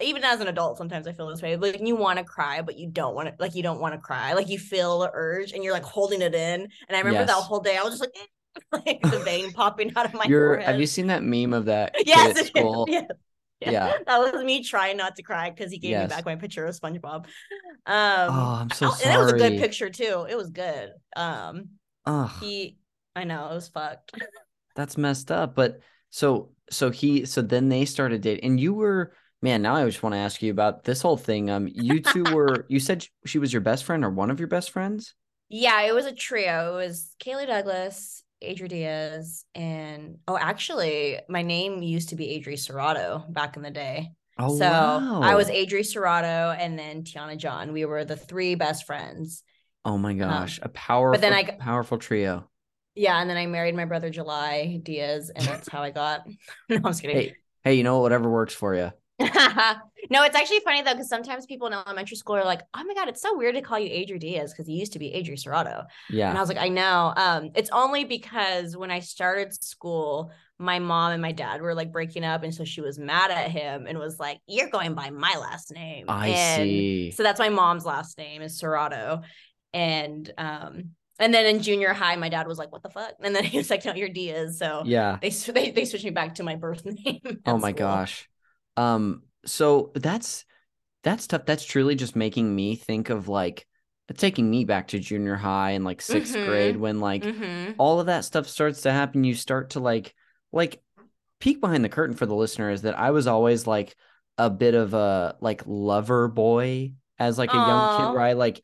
even as an adult, sometimes I feel this way. Like you want to cry, but you don't want to. Like you don't want to cry. Like you feel the urge, and you're like holding it in. And I remember that whole day, I was just like, <laughs> like the <laughs> vein popping out of my You're forehead. have you seen that meme of that <laughs> yes, at school? yes. Yeah. that was me trying not to cry because he gave Yes. me back my picture of SpongeBob. Um, Oh, I'm so I- and it was a good picture too. It was good. Um, Ugh, he, I know it was fucked. that's messed up. But so so he so then they started dating, and you were man. Now I just want to ask you about this whole thing. Um, you two <laughs> were you said she was your best friend or one of your best friends? Yeah, it was a trio. It was Kaylee Douglas Adri Diaz, and oh, actually, my name used to be Adri Serrato back in the day. Oh, so I was. Adri Serrato, and then Tiana John. We were the three best friends. Oh my gosh, a powerful, but then I powerful trio. Yeah, and then I married my brother July Diaz, and that's how I got. <laughs> no, I'm just kidding. Hey, hey, you know whatever works for you. <laughs> no, it's actually funny though, because sometimes people in elementary school are like, "Oh my god, it's so weird to call you Adri Diaz because you used to be Adri Serrato." Yeah, and I was like, I know. Um, it's only because when I started school, my mom and my dad were like breaking up, and so she was mad at him and was like, "You're going by my last name." I and see. So that's my mom's last name is Serrato, and um, and then in junior high, my dad was like, "What the fuck?" And then <laughs> he was like, "No, you're Diaz." So Yeah. they they they switched me back to my birth <laughs> name. Oh my school. gosh. Um, so that's that's tough. That's truly just making me think of like it's taking me back to junior high and like 6th Mhm. grade when like Mhm. all of that stuff starts to happen. You start to like like peek behind the curtain for the listener is that I was always like a bit of a like lover boy as like a young kid I like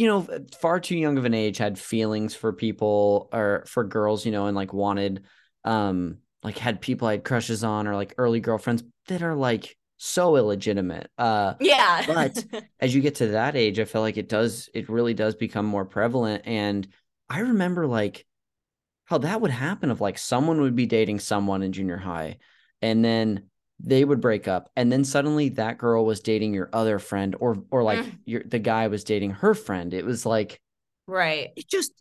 you know far too young of an age had feelings for people or for girls you know and like wanted um like had people I had crushes on or like early girlfriends that are like so illegitimate uh Yeah. But- <laughs> as you get to that age, I feel like it does, it really does become more prevalent. And I remember like how that would happen of like someone would be dating someone in junior high and then they would break up and then suddenly that girl was dating your other friend or or like Mm. your the guy was dating her friend. It was like right. it just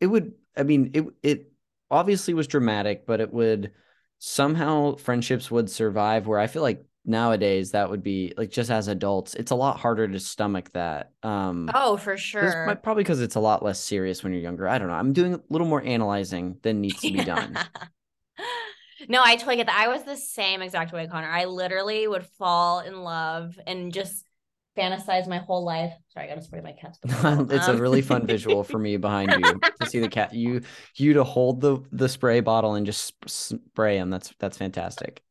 it would I mean it it obviously was dramatic, but it would somehow friendships would survive where I feel like nowadays that would be like just as adults, it's a lot harder to stomach that. Um Oh, for sure. probably because it's a lot less serious when you're younger. I don't know. I'm doing a little more analyzing than needs to be done. <laughs> no, I totally get that. I was the same exact way, Conner. I literally would fall in love and just fantasize my whole life. Sorry, I gotta spray my cat's. <laughs> it's a really fun visual for me behind you <laughs> to see the cat you you to hold the the spray bottle and just spray them. That's that's fantastic.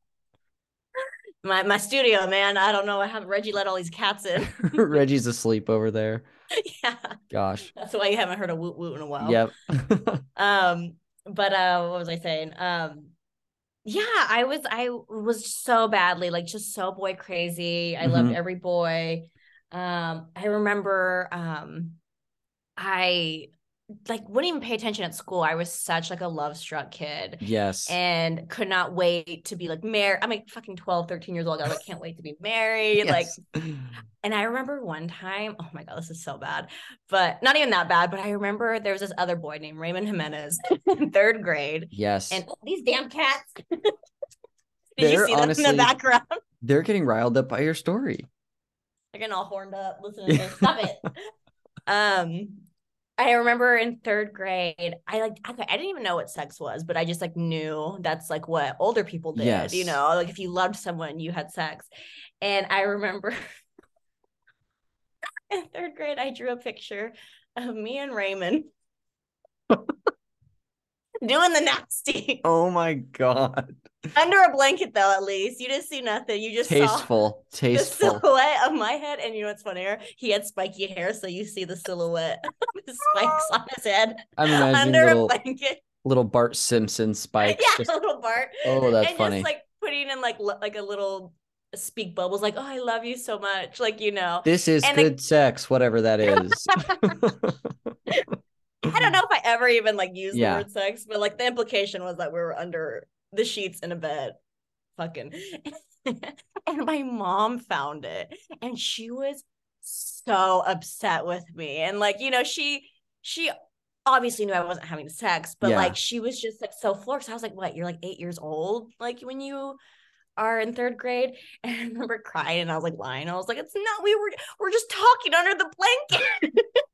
My my studio, man. I don't know. I have Reggie let all these cats in. <laughs> Reggie's asleep over there. yeah, Gosh. that's why you haven't heard a woot woot in a while. Yep. Um, but uh, what was I saying? Um, yeah, I was I was so badly like just so boy crazy. I loved Mhm. every boy. Um, I remember um, I like wouldn't even pay attention at school. I was such like a love struck kid yes. and could not wait to be like married. I'm like fucking 12, 13 years old. I like can't wait to be married. Like <laughs> and I remember one time, oh my God, this is so bad, but not even that bad. But I remember there was this other boy named Raymond Jimenez <laughs> in third grade. yes. And these damn cats. <laughs> Did They're you see them in the background? They're getting riled up by your story. They're getting all horned up. Listen to this. Stop it. Um, I remember in third grade, I like I, I didn't even know what sex was, but I just like knew that's like what older people did. Yes. You know, like if you loved someone, you had sex. And I remember <laughs> in third grade, I drew a picture of me and Raymond <laughs> doing the nasty Oh my god. under a blanket, though. At least you didn't see nothing. You just saw Tasteful. the Tasteful. silhouette of my head. And you know what's funnier? He had spiky hair, so you see the silhouette <laughs> of his spikes on his head I'm imagining under little a blanket. little Bart Simpson spikes. Yeah, just- little Bart. oh, that's funny. and funny. just like putting in like like a little speak bubbles, like, oh, I love you so much. Like, you know. this is and the- good sex, whatever that is. <laughs> <laughs> I don't mm-hmm. know if I ever even like used Yeah. the word sex, but like the implication was that we were under the sheets in a bed, fucking. <laughs> and my mom found it, and she was so upset with me. And like, you know, she she obviously knew I wasn't having sex, but Yeah. like she was just like so floored. So I was like, "What? You're like eight years old? Like when you." Are in third grade, <laughs> and I remember crying, and I was like lying. I was like, "It's not. We were we're just talking under the blanket." <laughs>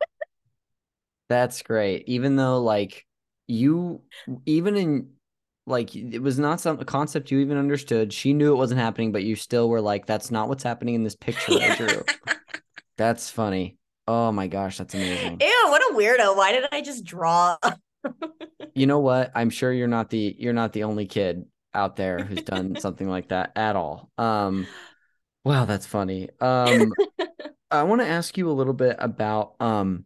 That's great. Even though like you even in like it was not some concept you even understood. She knew it wasn't happening, but you still were like, that's not what's happening in this picture I drew. <laughs> That's funny. Oh my gosh, that's amazing. Ew, what a weirdo. Why did I just draw? <laughs> You know what? I'm sure you're not the you're not the only kid out there who's done something like that at all. Um wow, that's funny. Um <laughs> I want to ask you a little bit about um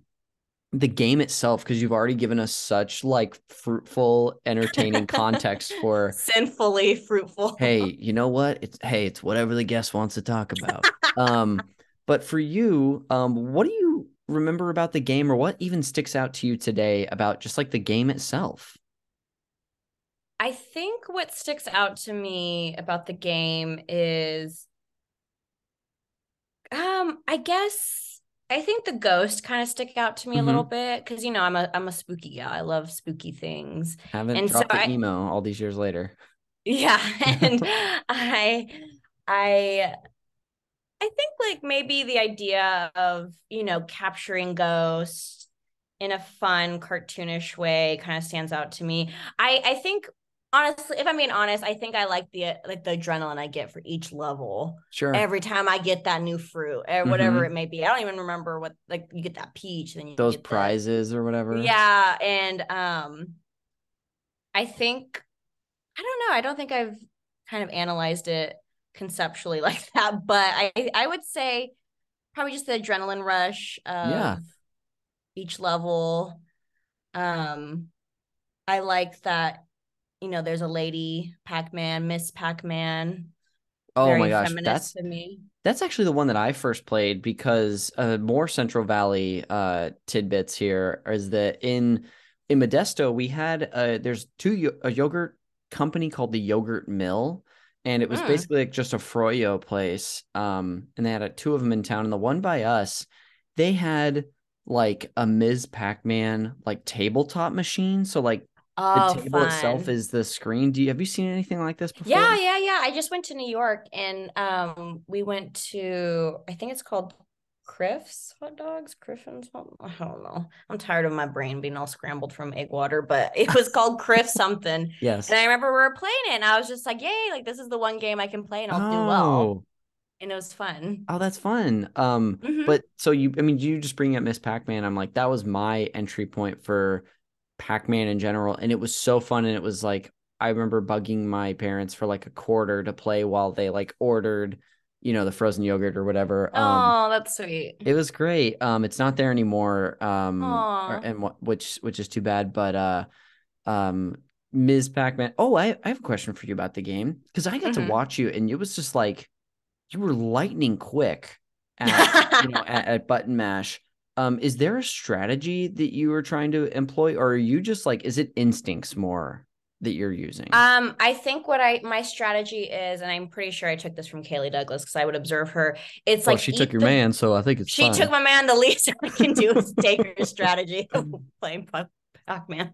the game itself because you've already given us such like fruitful entertaining context <laughs> for Sinfully fruitful. hey you know what? It's hey it's whatever the guest wants to talk about. Um but for you um what do you remember about the game or what even sticks out to you today about just like the game itself? I think what sticks out to me about the game is um I guess I think the ghost kind of stick out to me a little mm-hmm. bit cuz you know I'm a I'm a spooky gal. I love spooky things. haven't And so dropped the I- emo all these years later <laughs> Yeah, and <laughs> I I I think like maybe the idea of, you know, capturing ghosts in a fun cartoonish way kind of stands out to me. I I think honestly, if I'm being honest, I think I like the like the adrenaline I get for each level. sure Every time I get that new fruit or whatever it may be. I don't even remember what like you get that peach then you those prizes or whatever yeah, and um I think I don't know, I don't think I've kind of analyzed it conceptually <laughs> like that, but I I would say probably just the adrenaline rush of Yeah. each level. Um I like that you know there's a lady Pac-Man, Miss Pac-Man. oh my gosh that's to me. That's actually the one that I first played because uh, more Central Valley uh, tidbits here is that in in Modesto we had uh, there's two yo- a yogurt company called the Yogurt Mill, and it was Mm. basically like just a froyo place. Um, and they had uh, two of them in town, and the one by us, they had like a Ms. Pac-Man like tabletop machine. So like Oh, the table itself is the screen. Do you have you seen anything like this before? Yeah, yeah, yeah. I just went to New York and um we went to I think it's called Criff's hot dogs, Griffin's hot I don't know. I'm tired of my brain being all scrambled from egg water, but it was called Criff <laughs> something. Yes. And I remember we were playing it and I was just like, yay, like this is the one game I can play and I'll do well. Oh. And it was fun. Oh, that's fun. Um, Mhm. but so you, I mean, you just bring up Miss Pac-Man. I'm like, that was my entry point for Pac-Man in general, and it was so fun. And it was like, I remember bugging my parents for like a quarter to play while they like ordered, you know, the frozen yogurt or whatever. Um, oh, that's sweet. it was great. Um, it's not there anymore. Um, or- and which, which is too bad. But uh, um, Ms. Pac-Man. Oh, I, I have a question for you about the game because I got Mhm. to watch you, and it was just like you were lightning quick at you know <laughs> at, at button mash. Um, is there a strategy that you are trying to employ, or are you just like, is it instincts more that you're using? Um, I think what I my strategy is, and I'm pretty sure I took this from Kaylee Douglas because I would observe her. It's well, like she took your the- man, so I think it's She fine. took my man. The least I can do is take her <laughs> strategy of playing Pac Man.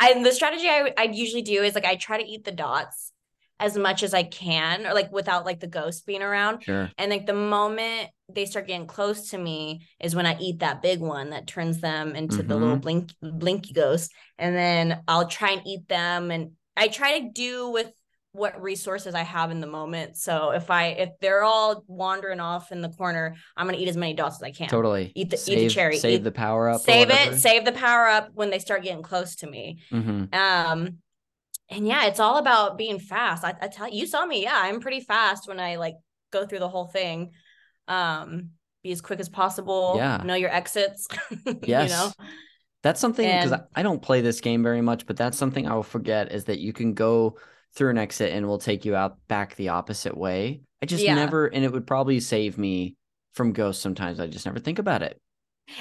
And the strategy I I usually do is like I try to eat the dots as much as I can, or like without like the ghost being around. Sure. And like the moment they start getting close to me is when I eat that big one that turns them into the little Mhm. blink blinky ghost. And then I'll try and eat them. And I try to do with what resources I have in the moment. So if I if they're all wandering off in the corner, I'm gonna eat as many dots as I can. Totally. Eat the- eat the save, cherry, Save eat- the power up. Save it, save the power up when they start getting close to me. hmm Um, and yeah, it's all about being fast. I, I tell you, you saw me. Yeah, I'm pretty fast when I like go through the whole thing. Um, be as quick as possible. Yeah. Know your exits. Yes. <laughs> You know. That's something because And- I don't play this game very much, but that's something I will forget is that you can go through an exit and will take you out back the opposite way. I just Yeah. never, and it would probably save me from ghosts sometimes. I just never think about it.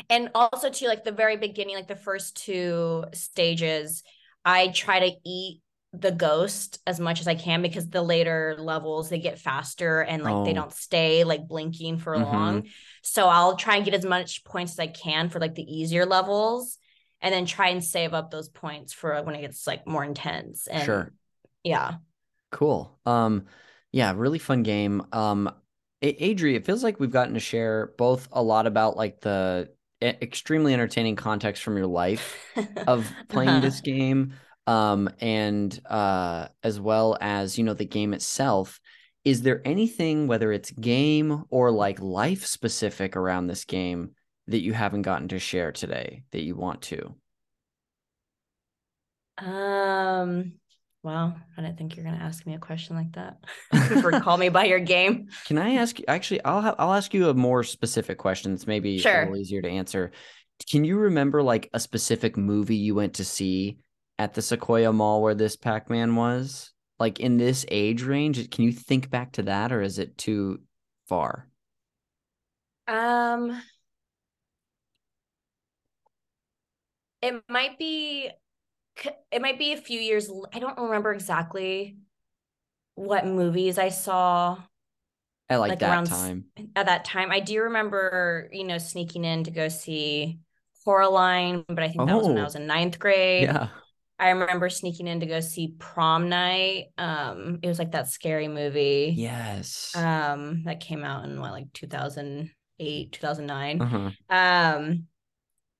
And also to like the very beginning, like the first two stages, I try to eat the ghost as much as I can because the later levels they get faster and like they Oh. don't stay like blinking for Mhm. long. So I'll try and get as much points as I can for like the easier levels and then try and save up those points for when it gets like more intense. And Sure. yeah. Cool. Um, yeah, really fun game. Um, Adri, it feels like we've gotten to share both a lot about like the extremely entertaining context from your life <laughs> of playing this <laughs> game um and uh as well as you know the game itself is there anything whether it's game or like life specific around this game that you haven't gotten to share today that you want to Um well, I didn't think you're gonna ask me a question like that. <laughs> For <laughs> call me by your game. can i ask you actually i'll ha- i'll ask you a more specific question that's maybe a little easier to answer can you remember like a specific movie you went to see at the Sequoia Mall where this Pac-Man was? Like in this age range, can you think back to that or is it too far? Um, it might be, it might be a few years. I don't remember exactly what movies I saw At like, like that around time. at that time. I do remember, you know, sneaking in to go see Coraline, but I think that was when I Oh. was in ninth grade. Yeah. I remember sneaking in to go see Prom Night. Um, it was like that scary movie. Yes. Um, that came out in what, like 2008, 2009. Uh-huh. Um,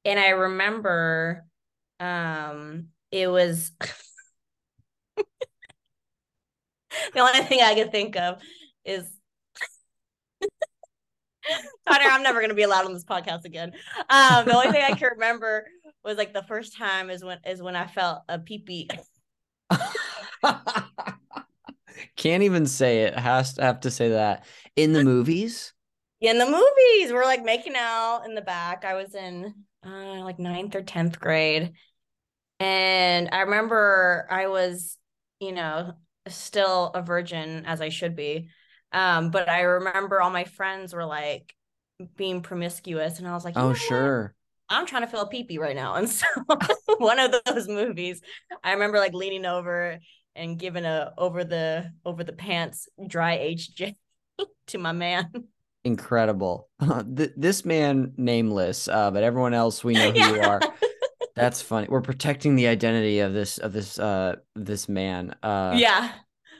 and I remember um it was <laughs> the only thing I could think of is Conner, I'm never gonna be allowed on this podcast again. Um, the only thing I can remember was like the first time is when is when I felt a pee pee. Can't even say it. Has to have to say that in the movies. in the movies. We're like making out in the back. I was in uh, like ninth or tenth grade, and I remember I was, you know, still a virgin as I should be. Um, but I remember all my friends were like being promiscuous, and I was like, Oh, what? sure. I'm trying to a pee-pee right now. <laughs> And so <laughs> one of those movies, I remember like leaning over and giving a over the over the pants dry HJ <laughs> to my man. Incredible. Th- this man nameless, uh, but everyone else we know who you are. That's funny. We're protecting the identity of this of this uh this man. Uh yeah.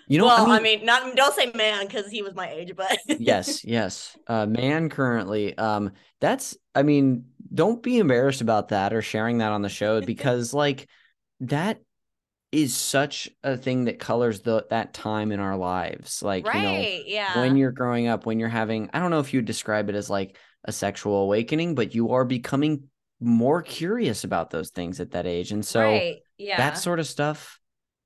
You know well, I mean, not don't say man because he was my age, but <laughs> yes, yes. Uh man currently. Um that's I mean, don't be embarrassed about that or sharing that on the show because like that is such a thing that colors the that time in our lives. Like, you know, right, yeah. when you're growing up, when you're having, I don't know if you describe it as like a sexual awakening, but you are becoming more curious about those things at that age. And so right, yeah, that sort of stuff,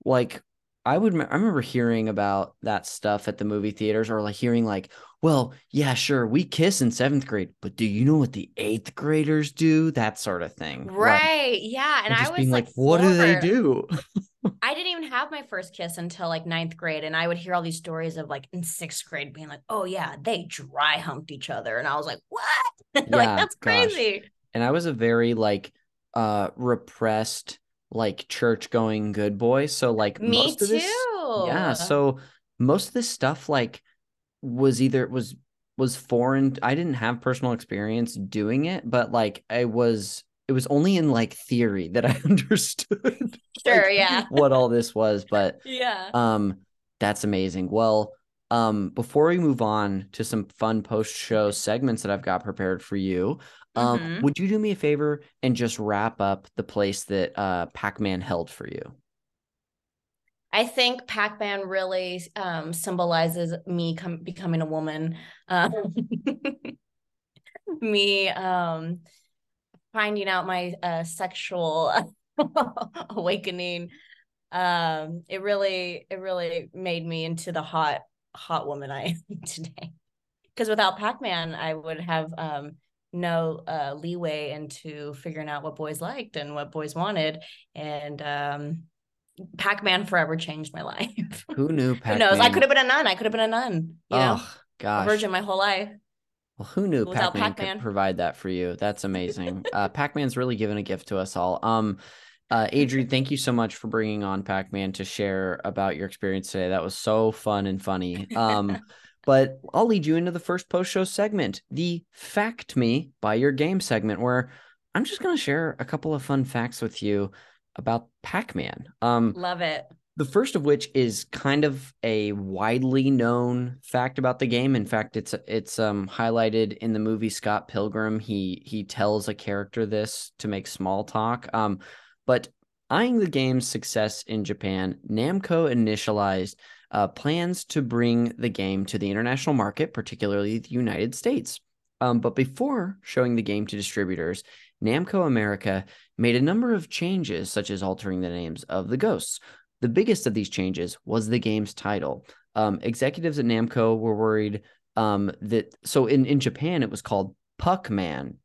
like I would, I remember hearing about that stuff at the movie theaters or like hearing like, well, yeah, sure, we kiss in seventh grade, but do you know what the eighth graders do? That sort of thing. Like, right, yeah. And I was being like, like, what do they do? <laughs> I didn't even have my first kiss until like ninth grade, and I would hear all these stories of like in sixth grade being like, "Oh yeah, they dry humped each other," and I was like, "What? <laughs> like Yeah, that's gosh. crazy." and I was a very like uh repressed like church going good boy. So like Me most too. of this yeah, so most of this stuff like was either was was foreign. I didn't have personal experience doing it, but like I was it was only in like theory that I <laughs> understood sure, like, yeah, what all this was, but <laughs> yeah. um, that's amazing. Well, um, before we move on to some fun post show segments that I've got prepared for you, um, Mhm. would you do me a favor and just wrap up the place that uh Pac-Man held for you? I think Pac-Man really um, symbolizes me com- becoming a woman. Um, <laughs> me um, finding out my uh, sexual <laughs> awakening. Um, it really, it really made me into the hot, hot woman I am <laughs> today. Because without Pac-Man, I would have um, no uh, leeway into figuring out what boys liked and what boys wanted, and um, Pac-Man forever changed my <laughs> life. Who knew Who Pac-Man? knows? I could have been a nun. I could have been a nun. You know, Oh a gosh. virgin my whole life. Well, who knew Without Pac-Man, Pac-Man. could provide that for you? That's amazing. <laughs> uh, Pac-Man's really given a gift to us all. Um, uh, Adri, thank you so much for bringing on Pac-Man to share about your experience today. That was so fun and funny. Um, <laughs> but I'll lead you into the first post-show segment, the Fact Me by Your Game segment, where I'm just going to share a couple of fun facts with you about Pac-Man. Um, Love it. the first of which is kind of a widely known fact about the game. In fact, it's it's um highlighted in the movie Scott Pilgrim. He he tells a character this to make small talk. Um, but eyeing the game's success in Japan, Namco initialized uh, plans to bring the game to the international market, particularly the United States. Um, but before showing the game to distributors, Namco America made a number of changes, such as altering the names of the ghosts. The biggest of these changes was the game's title. Um, executives at Namco were worried um, that so in, in Japan it was called Puckman,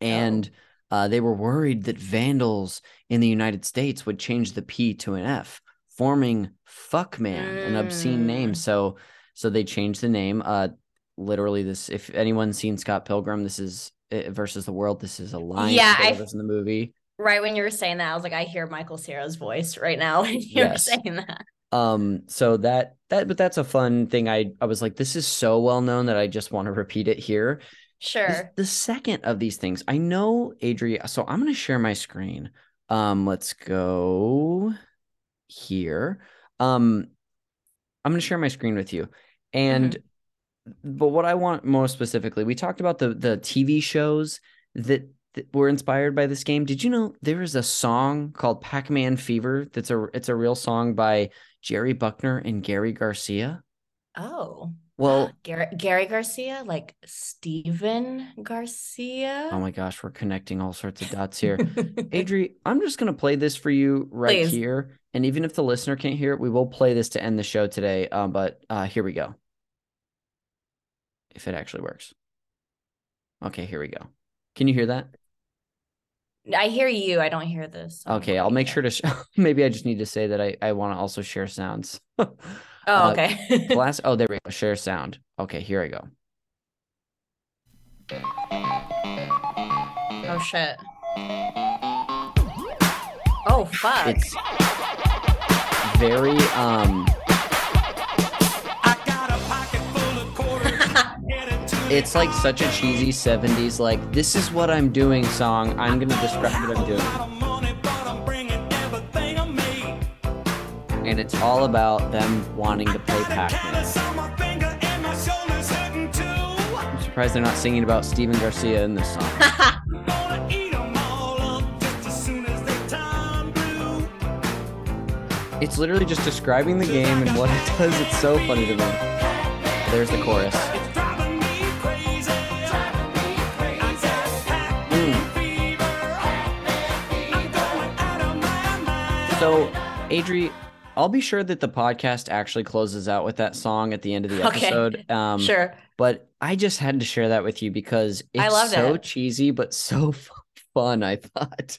and uh, they were worried that vandals in the United States would change the P to an F, forming Fuckman, an obscene name. Mm. So, so they changed the name. Uh, literally, this. If anyone's seen Scott Pilgrim, this is uh, versus the world. This is a line. Yeah, I- was in the movie. Right when you were saying that, I was like, I hear Michael Cera's voice right now when you were Yes. saying that. Um, so that that, but that's a fun thing. I I was like, this is so well known that I just want to repeat it here. This- Sure. The second of these things, I know, Adri. So I'm going to share my screen. Um, let's go here. Um, I'm going to share my screen with you, and but what I want more specifically, we talked about the the TV shows that, that were inspired by this game. Did you know there is a song called Pac-Man Fever? That's a it's a real song by Jerry Buckner and Gary Garcia. Oh. Well, <gasps> Gary, Gary Garcia, like Steven Garcia. oh my gosh, we're connecting all sorts of dots here. <laughs> Adri, I'm just going to play this for you right Please. here. And even if the listener can't hear it, we will play this to end the show today. Um, but uh, here we go. If it actually works. Okay, here we go. Can you hear that? I hear you. I don't hear this. Okay, I'll make sure to. Sh- <laughs> Maybe I just need to say that I, I want to also share sounds. <laughs> Oh, uh, okay. <laughs> Glass. Oh, there we go. Share sound. Okay, here I go. oh shit. Oh fuck. It's very um. <laughs> It's like such a cheesy 70s, like, this is what I'm doing song. I'm to describe what I'm doing. And it's all about them wanting to play Pac Man. I'm surprised they're not singing about Steven Garcia in this song. <laughs> It's literally just describing the game and what it does. It's so funny to me. There's the chorus. Mm. So, Adri, I'll be sure that the podcast actually closes out with that song at the end of the Okay. episode. Um, sure. But I just had to share that with you because it's I loved so it. cheesy but so <laughs> f- fun. I thought.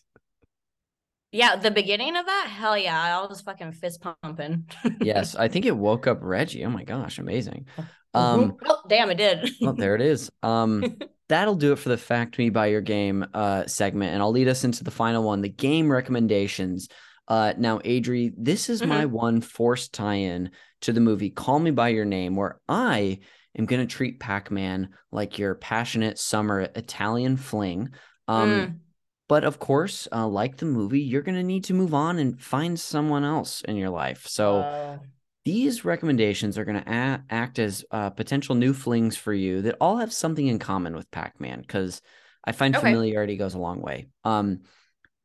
Yeah, the beginning of that, hell yeah, I was fucking fist pumping. Yes, I think it woke up Reggie. Oh my gosh, amazing. Um, <laughs> oh damn, it did. well, there it is. Um, <laughs> that'll do it for the Fact Me by Your Game uh, segment, and I'll lead us into the final one, the game recommendations. Uh, now, Adri, this is my one forced tie-in to the movie Call Me by Your Name, where I am going to treat Pac-Man like your passionate summer Italian fling. Um, Mm. But of course, uh, like the movie, you're going to need to move on and find someone else in your life. So Oh. these recommendations are going to a- act as uh, potential new flings for you that all have something in common with Pac-Man because I find Okay. familiarity goes a long way. Um,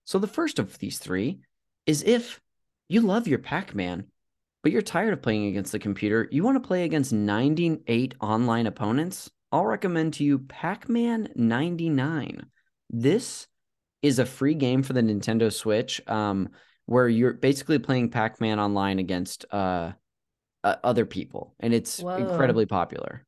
so the first of these three is if you love your Pac-Man, but you're tired of playing against the computer, you want to play against 98 online opponents. I'll recommend to you Pac-Man 99. This is a free game for the Nintendo Switch, um, where you're basically playing Pac-Man online against uh, uh, other people, and it's Whoa. incredibly popular.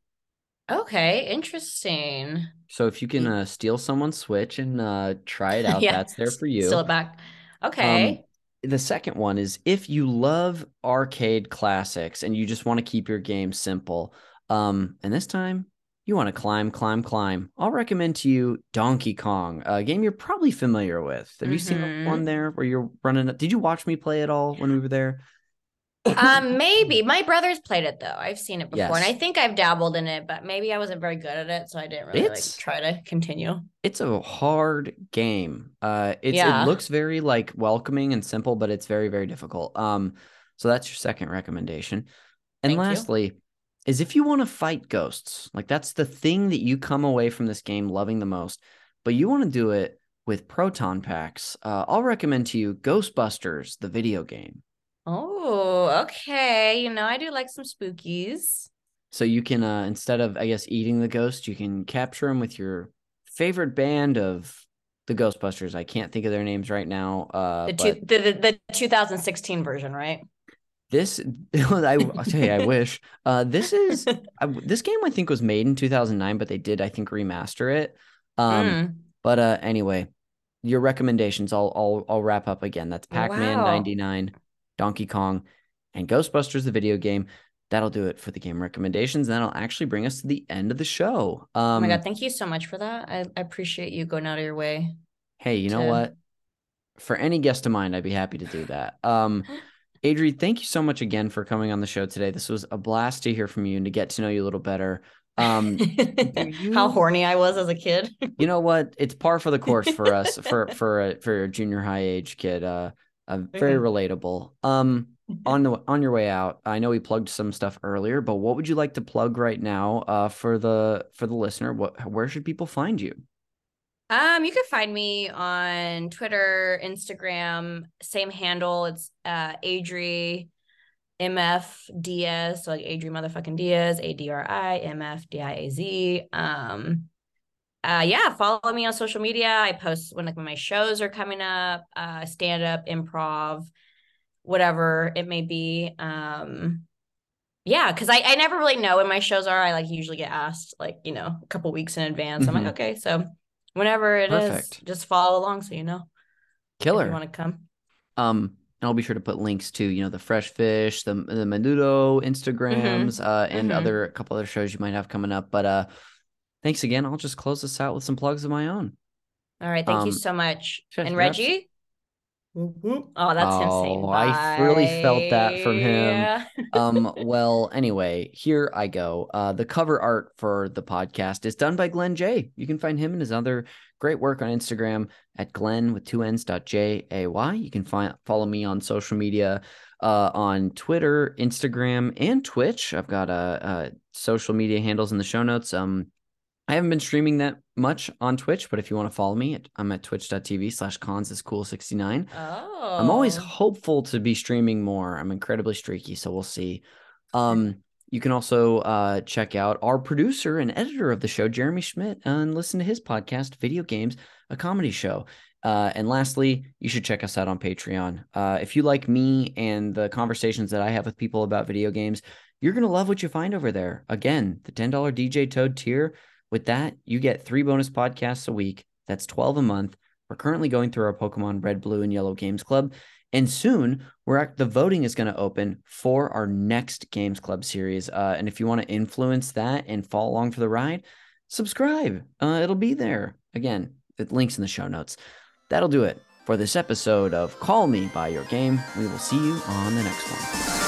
Okay, interesting. So if you can uh, steal someone's Switch and uh, try it out, <laughs> Yeah, that's there for you. Steal it back. Okay. Um, the second one is if you love arcade classics and you just want to keep your game simple, um, and this time you want to climb, climb, climb, I'll recommend to you Donkey Kong, a game you're probably familiar with. Have you seen Mhm. one there where you're running? Did you watch me play it all when we were there? Um, maybe my brother's played it though. I've seen it before, and I think I've dabbled in it, but maybe I wasn't very good at it, so I didn't really It's- like try to continue. It's a hard game. Uh, it's Yeah. it looks very like welcoming and simple, but it's very very difficult. Um, so that's your second recommendation. And Thank you. lastly, is if you want to fight ghosts, like that's the thing that you come away from this game loving the most, but you want to do it with proton packs. Uh, I'll recommend to you Ghostbusters, the video game. Oh, okay. You know, I do like some spookies. So you can uh, instead of I guess eating the ghost, you can capture them with your favorite band of the Ghostbusters. I can't think of their names right now. Uh, The, but- two, the, the the 2016 version, right? This, <laughs> I, you, I wish. Uh, this is <laughs> I, this game. I think was made in 2009, but they did, I think, remaster it. Um, Mm. but uh, anyway, your recommendations, I'll I'll I'll wrap up again. That's Pac-Man Wow. 99, Donkey Kong, and Ghostbusters the video game. That'll do it for the game recommendations. And that'll actually bring us to the end of the show. Um oh my god, thank you so much for that. I, I appreciate you going out of your way. hey, you know what? For any guest of mine, I'd be happy to do that. Um <laughs> Adri, thank you so much again for coming on the show today. This was a blast to hear from you and to get to know you a little better. Um <laughs> you- How horny I was as a kid. you know what? It's par for the <laughs> course for us for for a for a junior high age kid. Uh, uh very relatable. Um, on the on your way out, I know we plugged some stuff earlier, but what would you like to plug right now? Uh, for the for the listener, what where should people find you? Um, you can find me on Twitter, Instagram, same handle. It's uh Adri MF Diaz, so like Adri motherfucking Diaz, A D R I M F D I A Z. Um uh yeah, follow me on social media. I post when like when my shows are coming up, uh stand up, improv, whatever it may be. Um yeah, because I, I never really know when my shows are. I like usually get asked like, you know, a couple weeks in advance. I'm Mhm. like, okay, so whenever it is, Perfect. just follow along so you know Killer. you want to come. Um, and I'll be sure to put links to you know the Fresh Fish, the the Menudo Instagrams, uh, and mhm. other a couple other shows you might have coming up. But uh, thanks again. I'll just close this out with some plugs of my own. All right, thank you Um, so much. and Reggie? Oh, that's him saying Oh, I really felt that from him. <laughs> um well anyway here i go uh the cover art for the podcast is done by glenn j you can find him and his other great work on instagram at glenn with two n's dot j a y you can find follow me on social media uh on twitter instagram and twitch i've got uh, uh social media handles in the show notes um I haven't been streaming that much on Twitch, but if you want to follow me, I'm at twitch.tv slash cons is cool 69. Oh. I'm always hopeful to be streaming more. I'm incredibly streaky, so we'll see. Um, you can also uh, check out our producer and editor of the show, Jeremy Schmidt, and listen to his podcast, Video Games, a comedy show. Uh, and lastly, you should check us out on Patreon. Uh, if you like me and the conversations that I have with people about video games, you're going to love what you find over there. Again, the $10 DJ Toad tier. With that, you get three bonus podcasts a week. That's 12 a month. We're currently going through our Pokemon Red, Blue, and Yellow Games Club. And soon, we're at, the voting is going to open for our next Games Club series. Uh, and if you want to influence that and follow along for the ride, subscribe. Uh, it'll be there. Again, the links in the show notes. That'll do it for this episode of Call Me by Your Game. We will see you on the next one.